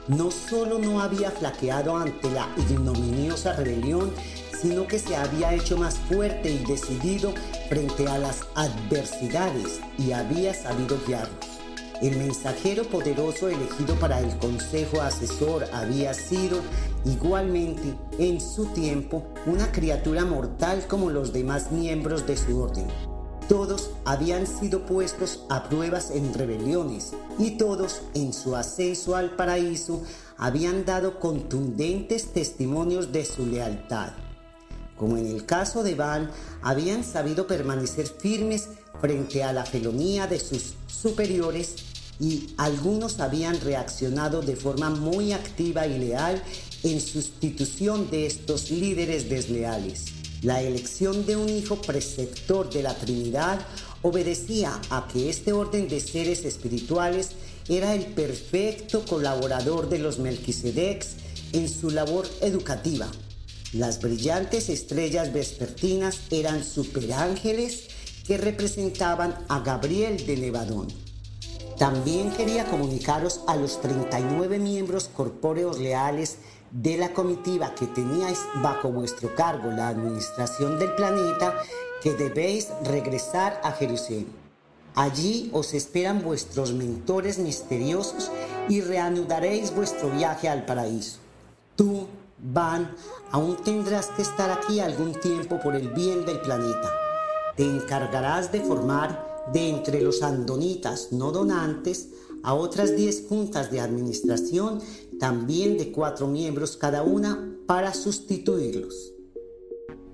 No solo no había flaqueado ante la ignominiosa rebelión, sino que se había hecho más fuerte y decidido frente a las adversidades y había sabido guiarlos. El mensajero poderoso elegido para el consejo asesor había sido igualmente en su tiempo una criatura mortal como los demás miembros de su orden. Todos habían sido puestos a pruebas en rebeliones y todos en su ascenso al paraíso habían dado contundentes testimonios de su lealtad. Como en el caso de Van, habían sabido permanecer firmes frente a la felonía de sus superiores y algunos habían reaccionado de forma muy activa y leal en sustitución de estos líderes desleales. La elección de un hijo preceptor de la Trinidad obedecía a que este orden de seres espirituales era el perfecto colaborador de los Melquisedecs en su labor educativa. Las brillantes estrellas vespertinas eran superángeles que representaban a Gabriel de Nevadón. También quería comunicaros a los 39 miembros corpóreos leales de la comitiva que teníais bajo vuestro cargo la administración del planeta que debéis regresar a Jerusalén. Allí os esperan vuestros mentores misteriosos y reanudaréis vuestro viaje al paraíso. Tú, Van, aún tendrás que estar aquí algún tiempo por el bien del planeta. Te encargarás de formar de entre los andonitas no donantes a otras 10 juntas de administración, también de cuatro miembros cada una, para sustituirlos.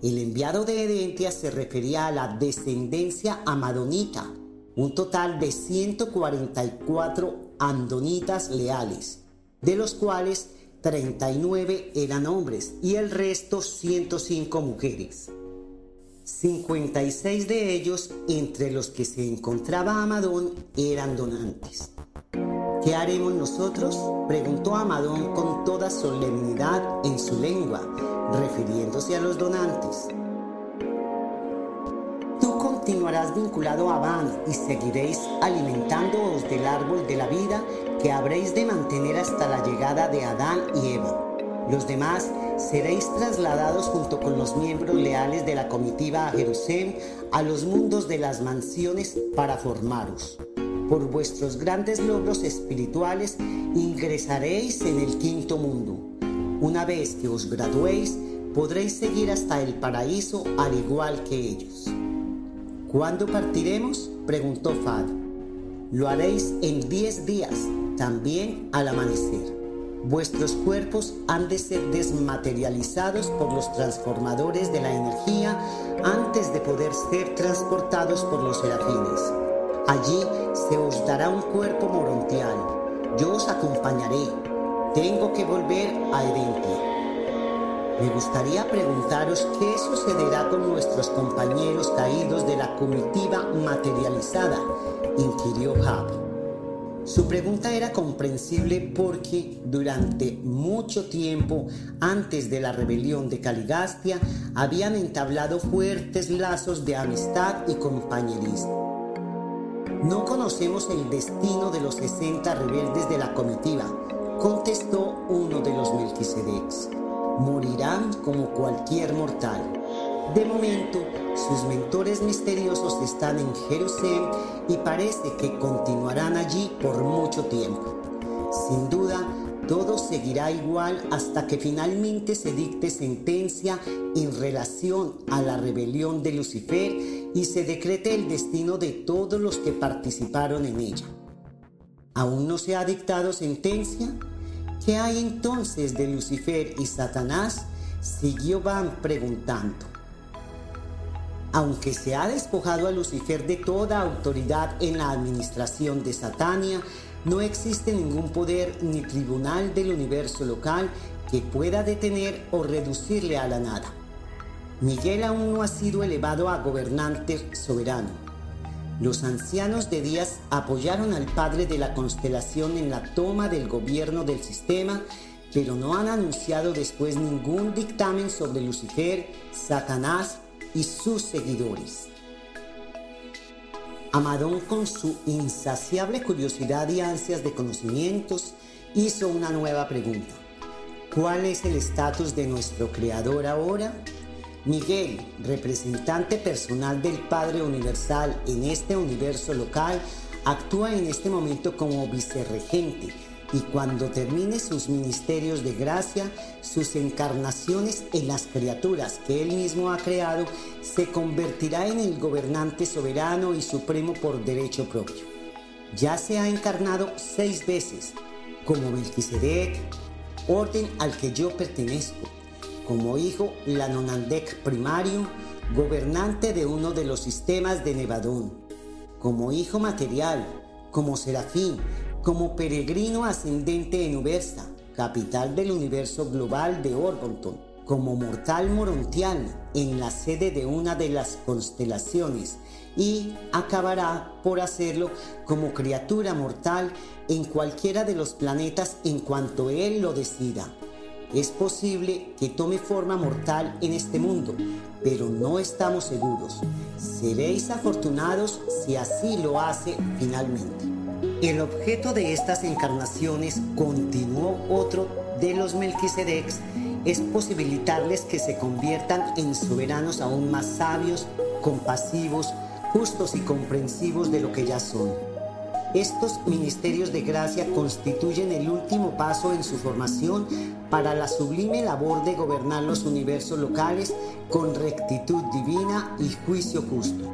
El enviado de Edentia se refería a la descendencia amadonita, un total de 144 andonitas leales, de los cuales 39 eran hombres y el resto 105 mujeres. 56 de ellos, entre los que se encontraba Amadón, eran donantes. ¿Qué haremos nosotros? preguntó Amadón con toda solemnidad en su lengua, refiriéndose a los donantes. Tú continuarás vinculado a Van y seguiréis alimentándoos del árbol de la vida que habréis de mantener hasta la llegada de Adán y Eva. Los demás seréis trasladados junto con los miembros leales de la comitiva a Jerusalén a los mundos de las mansiones para formaros. Por vuestros grandes logros espirituales ingresaréis en el quinto mundo. Una vez que os graduéis, podréis seguir hasta el paraíso al igual que ellos. ¿Cuándo partiremos? preguntó Fad. Lo haréis en diez días, también al amanecer. Vuestros cuerpos han de ser desmaterializados por los transformadores de la energía antes de poder ser transportados por los serafines. Allí se os dará un cuerpo morontial. Yo os acompañaré. Tengo que volver a Edentia. Me gustaría preguntaros qué sucederá con nuestros compañeros caídos de la comitiva materializada, inquirió Hub. Su pregunta era comprensible porque durante mucho tiempo antes de la rebelión de Caligastia habían entablado fuertes lazos de amistad y compañerismo. No conocemos el destino de los 60 rebeldes de la comitiva, contestó uno de los Melquisedecs. Morirán como cualquier mortal. De momento, sus mentores misteriosos están en Jerusalén y parece que continuarán allí por mucho tiempo. Sin duda, todo seguirá igual hasta que finalmente se dicte sentencia en relación a la rebelión de Lucifer y se decrete el destino de todos los que participaron en ella. ¿Aún no se ha dictado sentencia? ¿Qué hay entonces de Lucifer y Satanás? Siguió Van preguntando. Aunque se ha despojado a Lucifer de toda autoridad en la administración de Satania, no existe ningún poder ni tribunal del universo local que pueda detener o reducirle a la nada. Miguel aún no ha sido elevado a gobernante soberano. Los ancianos de Díaz apoyaron al padre de la constelación en la toma del gobierno del sistema, pero no han anunciado después ningún dictamen sobre Lucifer, Satanás y sus seguidores. Amadón con su insaciable curiosidad y ansias de conocimientos hizo una nueva pregunta. ¿Cuál es el estatus de nuestro Creador ahora? Miguel, representante personal del Padre Universal en este universo local, actúa en este momento como vicerregente y cuando termine sus ministerios de gracia, sus encarnaciones en las criaturas que él mismo ha creado, se convertirá en el gobernante soberano y supremo por derecho propio. Ya se ha encarnado seis veces, como Melquisedec, orden al que yo pertenezco, como hijo Lanonandec primario, gobernante de uno de los sistemas de Nevadón, como hijo material, como serafín, como peregrino ascendente en Ubersa, capital del universo global de Orbonton, como mortal morontial en la sede de una de las constelaciones y acabará por hacerlo como criatura mortal en cualquiera de los planetas en cuanto Él lo decida. Es posible que tome forma mortal en este mundo, pero no estamos seguros. Seréis afortunados si así lo hace finalmente. El objeto de estas encarnaciones, continuó otro de los Melquisedecs, es posibilitarles que se conviertan en soberanos aún más sabios, compasivos, justos y comprensivos de lo que ya son. Estos ministerios de gracia constituyen el último paso en su formación para la sublime labor de gobernar los universos locales con rectitud divina y juicio justo.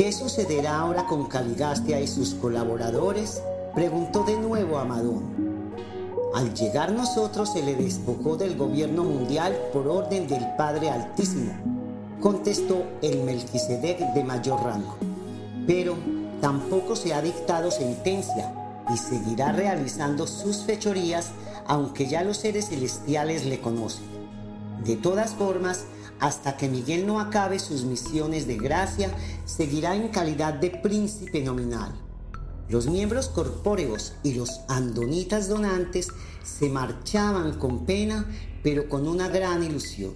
¿Qué sucederá ahora con Caligastia y sus colaboradores? Preguntó de nuevo Amadón. Al llegar nosotros se le despojó del gobierno mundial por orden del Padre Altísimo, contestó el Melquisedec de mayor rango. Pero tampoco se ha dictado sentencia y seguirá realizando sus fechorías aunque ya los seres celestiales le conocen. De todas formas, hasta que Miguel no acabe sus misiones de gracia, seguirá en calidad de príncipe nominal los miembros corpóreos y los andonitas donantes se marchaban con pena, pero con una gran ilusión.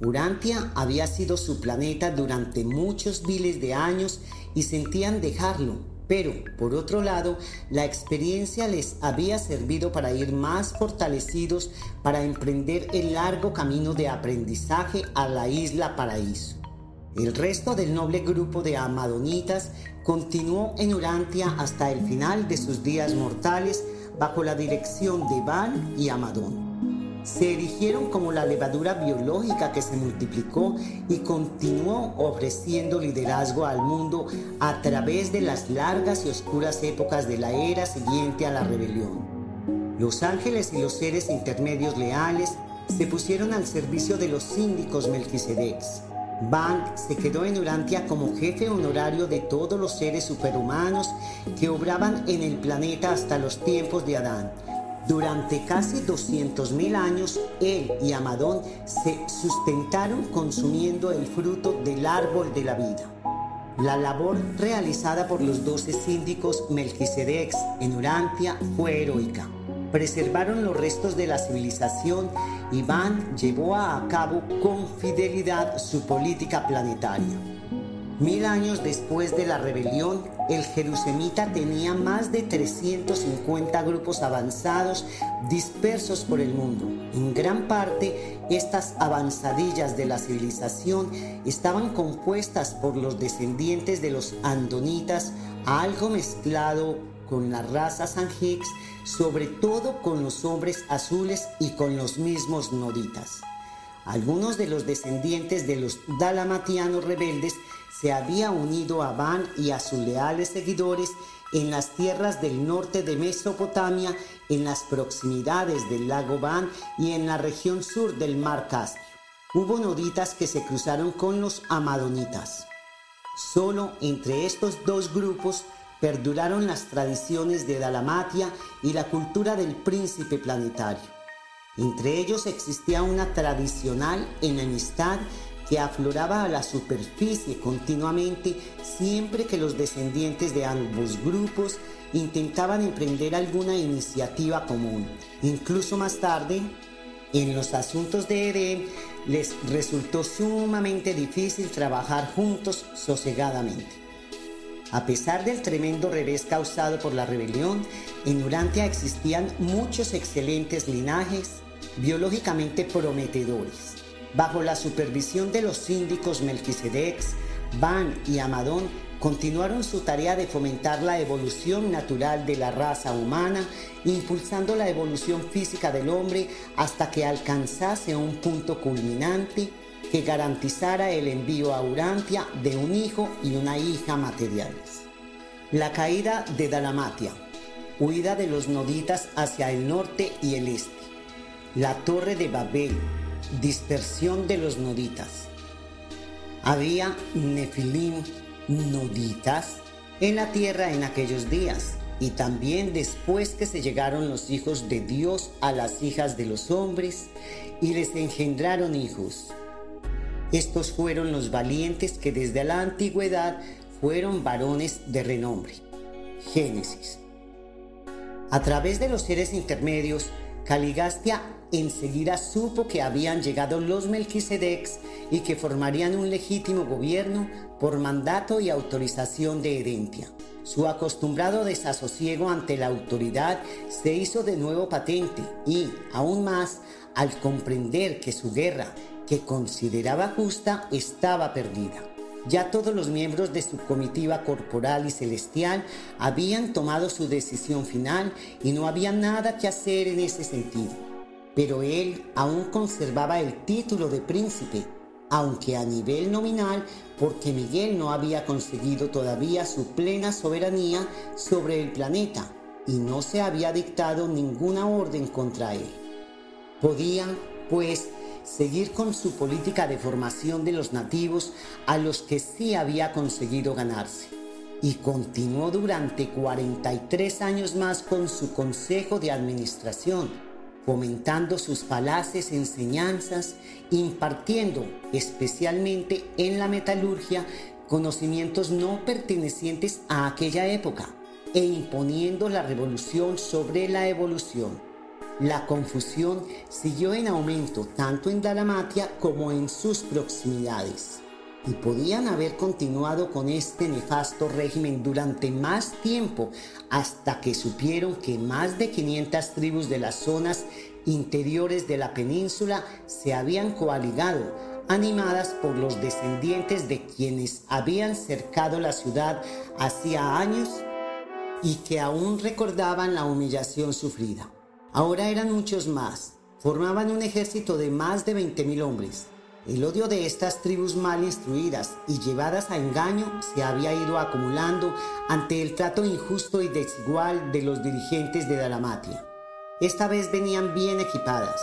Urantia había sido su planeta durante muchos miles de años y sentían dejarlo, pero por otro lado, la experiencia les había servido para ir más fortalecidos para emprender el largo camino de aprendizaje a la isla paraíso. El resto del noble grupo de amadonitas continuó en Urantia hasta el final de sus días mortales bajo la dirección de Van y Amadón. Se erigieron como la levadura biológica que se multiplicó y continuó ofreciendo liderazgo al mundo a través de las largas y oscuras épocas de la era siguiente a la rebelión. Los ángeles y los seres intermedios leales se pusieron al servicio de los síndicos Melquisedecs Van se quedó en Urantia como jefe honorario de todos los seres superhumanos que obraban en el planeta hasta los tiempos de Adán. Durante casi 200.000 años, él y Amadón se sustentaron consumiendo el fruto del árbol de la vida. La labor realizada por los doce síndicos Melquisedecs en Urantia fue heroica preservaron los restos de la civilización y Van llevó a cabo con fidelidad su política planetaria. Mil años después de la rebelión, el Jerusemita tenía más de 350 grupos avanzados dispersos por el mundo. En gran parte, estas avanzadillas de la civilización estaban compuestas por los descendientes de los andonitas, algo mezclado con la raza Sanjix, sobre todo con los hombres azules y con los mismos noditas. Algunos de los descendientes de los dalamatianos rebeldes se habían unido a Van y a sus leales seguidores en las tierras del norte de Mesopotamia, en las proximidades del lago Van y en la región sur del mar Caspio. Hubo noditas que se cruzaron con los amadonitas. Solo entre estos dos grupos perduraron las tradiciones de Dalamatia y la cultura del príncipe planetario. Entre ellos existía una tradicional enemistad que afloraba a la superficie continuamente siempre que los descendientes de ambos grupos intentaban emprender alguna iniciativa común. Incluso más tarde, en los asuntos de Edén, les resultó sumamente difícil trabajar juntos sosegadamente. A pesar del tremendo revés causado por la rebelión, en Urantia existían muchos excelentes linajes biológicamente prometedores. Bajo la supervisión de los síndicos Melquisedecs, Van y Amadón continuaron su tarea de fomentar la evolución natural de la raza humana, impulsando la evolución física del hombre hasta que alcanzase un punto culminante que garantizara el envío a Urantia de un hijo y una hija materiales. La caída de Dalamatia, huida de los noditas hacia el norte y el este. La torre de Babel, dispersión de los noditas. Había nefilim noditas en la tierra en aquellos días y también después que se llegaron los hijos de Dios a las hijas de los hombres y les engendraron hijos. Estos fueron los valientes que desde la antigüedad fueron varones de renombre. Génesis. A través de los seres intermedios, Caligastia enseguida supo que habían llegado los Melquisedecs y que formarían un legítimo gobierno por mandato y autorización de Edentia. Su acostumbrado desasosiego ante la autoridad se hizo de nuevo patente y, aún más, al comprender que su guerra, que consideraba justa, estaba perdida. Ya todos los miembros de su comitiva corporal y celestial habían tomado su decisión final y no había nada que hacer en ese sentido. Pero él aún conservaba el título de príncipe aunque a nivel nominal, porque Miguel no había conseguido todavía su plena soberanía sobre el planeta y no se había dictado ninguna orden contra él. Podía, pues, seguir con su política de formación de los nativos a los que sí había conseguido ganarse. Y continuó durante 43 años más con su consejo de administración, fomentando sus falaces enseñanzas, impartiendo, especialmente en la metalurgia, conocimientos no pertenecientes a aquella época e imponiendo la revolución sobre la evolución. La confusión siguió en aumento tanto en Dalamatia como en sus proximidades y podían haber continuado con este nefasto régimen durante más tiempo hasta que supieron que más de 500 tribus de las zonas interiores de la península se habían coaligado, animadas por los descendientes de quienes habían cercado la ciudad hacía años y que aún recordaban la humillación sufrida. Ahora eran muchos más, formaban un ejército de más de 20.000 hombres el odio de estas tribus mal instruidas y llevadas a engaño se había ido acumulando ante el trato injusto y desigual de los dirigentes de Dalamatia. Esta vez venían bien equipadas.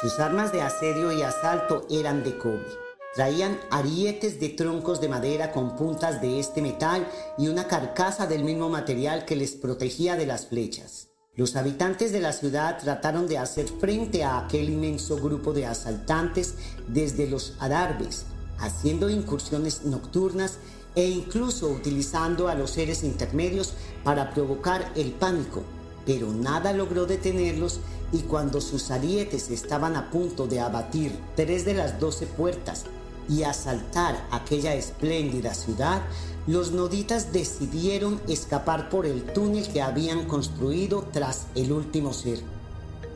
Sus armas de asedio y asalto eran de cobre. Traían arietes de troncos de madera con puntas de este metal y una carcasa del mismo material que les protegía de las flechas. Los habitantes de la ciudad trataron de hacer frente a aquel inmenso grupo de asaltantes desde los adarbes, haciendo incursiones nocturnas e incluso utilizando a los seres intermedios para provocar el pánico, pero nada logró detenerlos y cuando sus arietes estaban a punto de abatir tres de las doce puertas y asaltar aquella espléndida ciudad, los noditas decidieron escapar por el túnel que habían construido tras el último ser.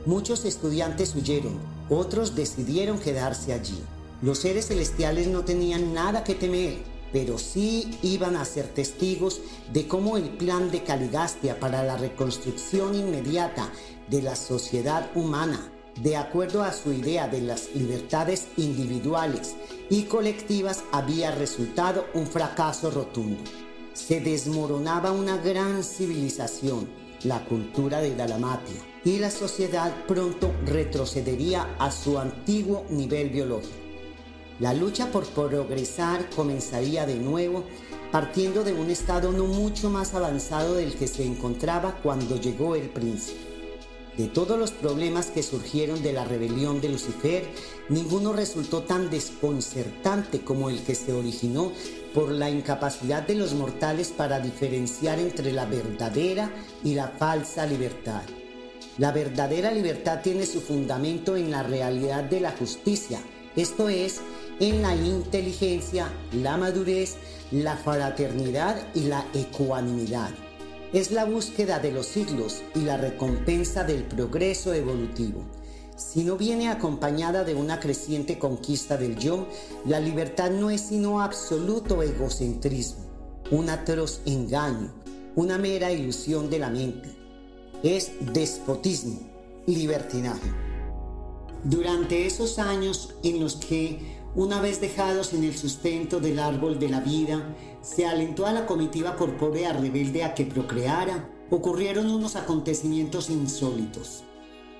Muchos estudiantes huyeron, otros decidieron quedarse allí. Los seres celestiales no tenían nada que temer, pero sí iban a ser testigos de cómo el plan de Caligastia para la reconstrucción inmediata de la sociedad humana de acuerdo a su idea de las libertades individuales y colectivas, había resultado un fracaso rotundo. Se desmoronaba una gran civilización, la cultura de Dalamatia, y la sociedad pronto retrocedería a su antiguo nivel biológico. La lucha por progresar comenzaría de nuevo partiendo de un estado no mucho más avanzado del que se encontraba cuando llegó el príncipe. De todos los problemas que surgieron de la rebelión de Lucifer, ninguno resultó tan desconcertante como el que se originó por la incapacidad de los mortales para diferenciar entre la verdadera y la falsa libertad. La verdadera libertad tiene su fundamento en la realidad de la justicia, esto es, en la inteligencia, la madurez, la fraternidad y la ecuanimidad es la búsqueda de los siglos y la recompensa del progreso evolutivo. Si no viene acompañada de una creciente conquista del yo, la libertad no es sino absoluto egocentrismo, un atroz engaño, una mera ilusión de la mente. Es despotismo, libertinaje. Durante esos años en los que una vez dejados en el sustento del árbol de la vida, se alentó a la comitiva corpórea rebelde a que procreara, ocurrieron unos acontecimientos insólitos.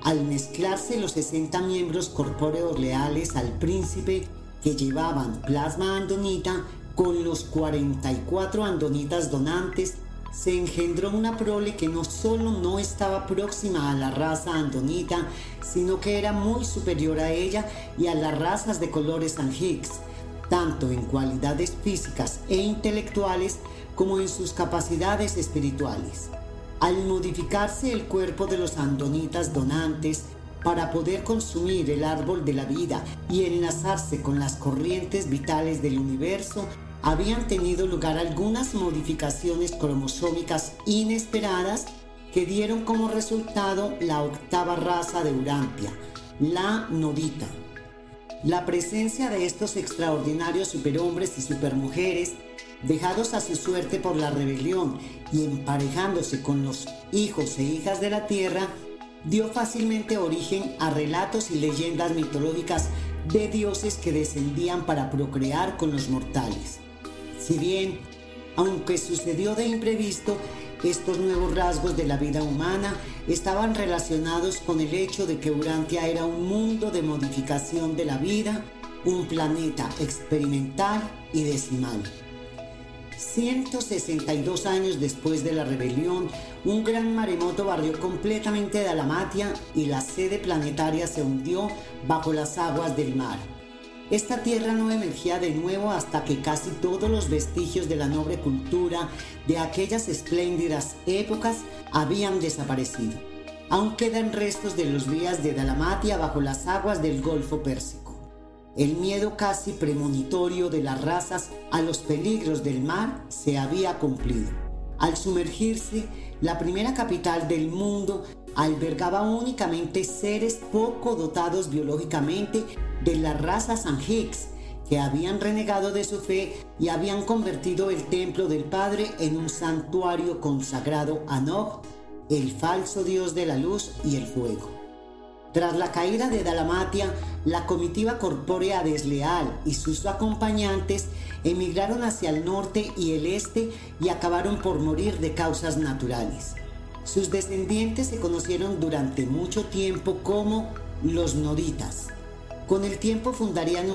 Al mezclarse los 60 miembros corpóreos leales al príncipe que llevaban plasma andonita con los 44 andonitas donantes, se engendró una prole que no solo no estaba próxima a la raza andonita, sino que era muy superior a ella y a las razas de colores Hicks, tanto en cualidades físicas e intelectuales como en sus capacidades espirituales. Al modificarse el cuerpo de los andonitas donantes para poder consumir el árbol de la vida y enlazarse con las corrientes vitales del universo, habían tenido lugar algunas modificaciones cromosómicas inesperadas que dieron como resultado la octava raza de Urampia, la nodita. La presencia de estos extraordinarios superhombres y supermujeres, dejados a su suerte por la rebelión y emparejándose con los hijos e hijas de la tierra, dio fácilmente origen a relatos y leyendas mitológicas de dioses que descendían para procrear con los mortales. Si bien, aunque sucedió de imprevisto, estos nuevos rasgos de la vida humana estaban relacionados con el hecho de que Urantia era un mundo de modificación de la vida, un planeta experimental y decimal. 162 años después de la rebelión, un gran maremoto barrió completamente Dalamatia y la sede planetaria se hundió bajo las aguas del mar. Esta tierra no emergía de nuevo hasta que casi todos los vestigios de la noble cultura de aquellas espléndidas épocas habían desaparecido. Aún quedan restos de los días de Dalamatia bajo las aguas del Golfo Pérsico. El miedo casi premonitorio de las razas a los peligros del mar se había cumplido. Al sumergirse, la primera capital del mundo albergaba únicamente seres poco dotados biológicamente de la raza San Hicks, que habían renegado de su fe y habían convertido el templo del Padre en un santuario consagrado a Nog, el falso dios de la luz y el fuego. Tras la caída de Dalamatia, la comitiva corpórea desleal y sus acompañantes emigraron hacia el norte y el este y acabaron por morir de causas naturales. Sus descendientes se conocieron durante mucho tiempo como los noditas. Con el tiempo fundarían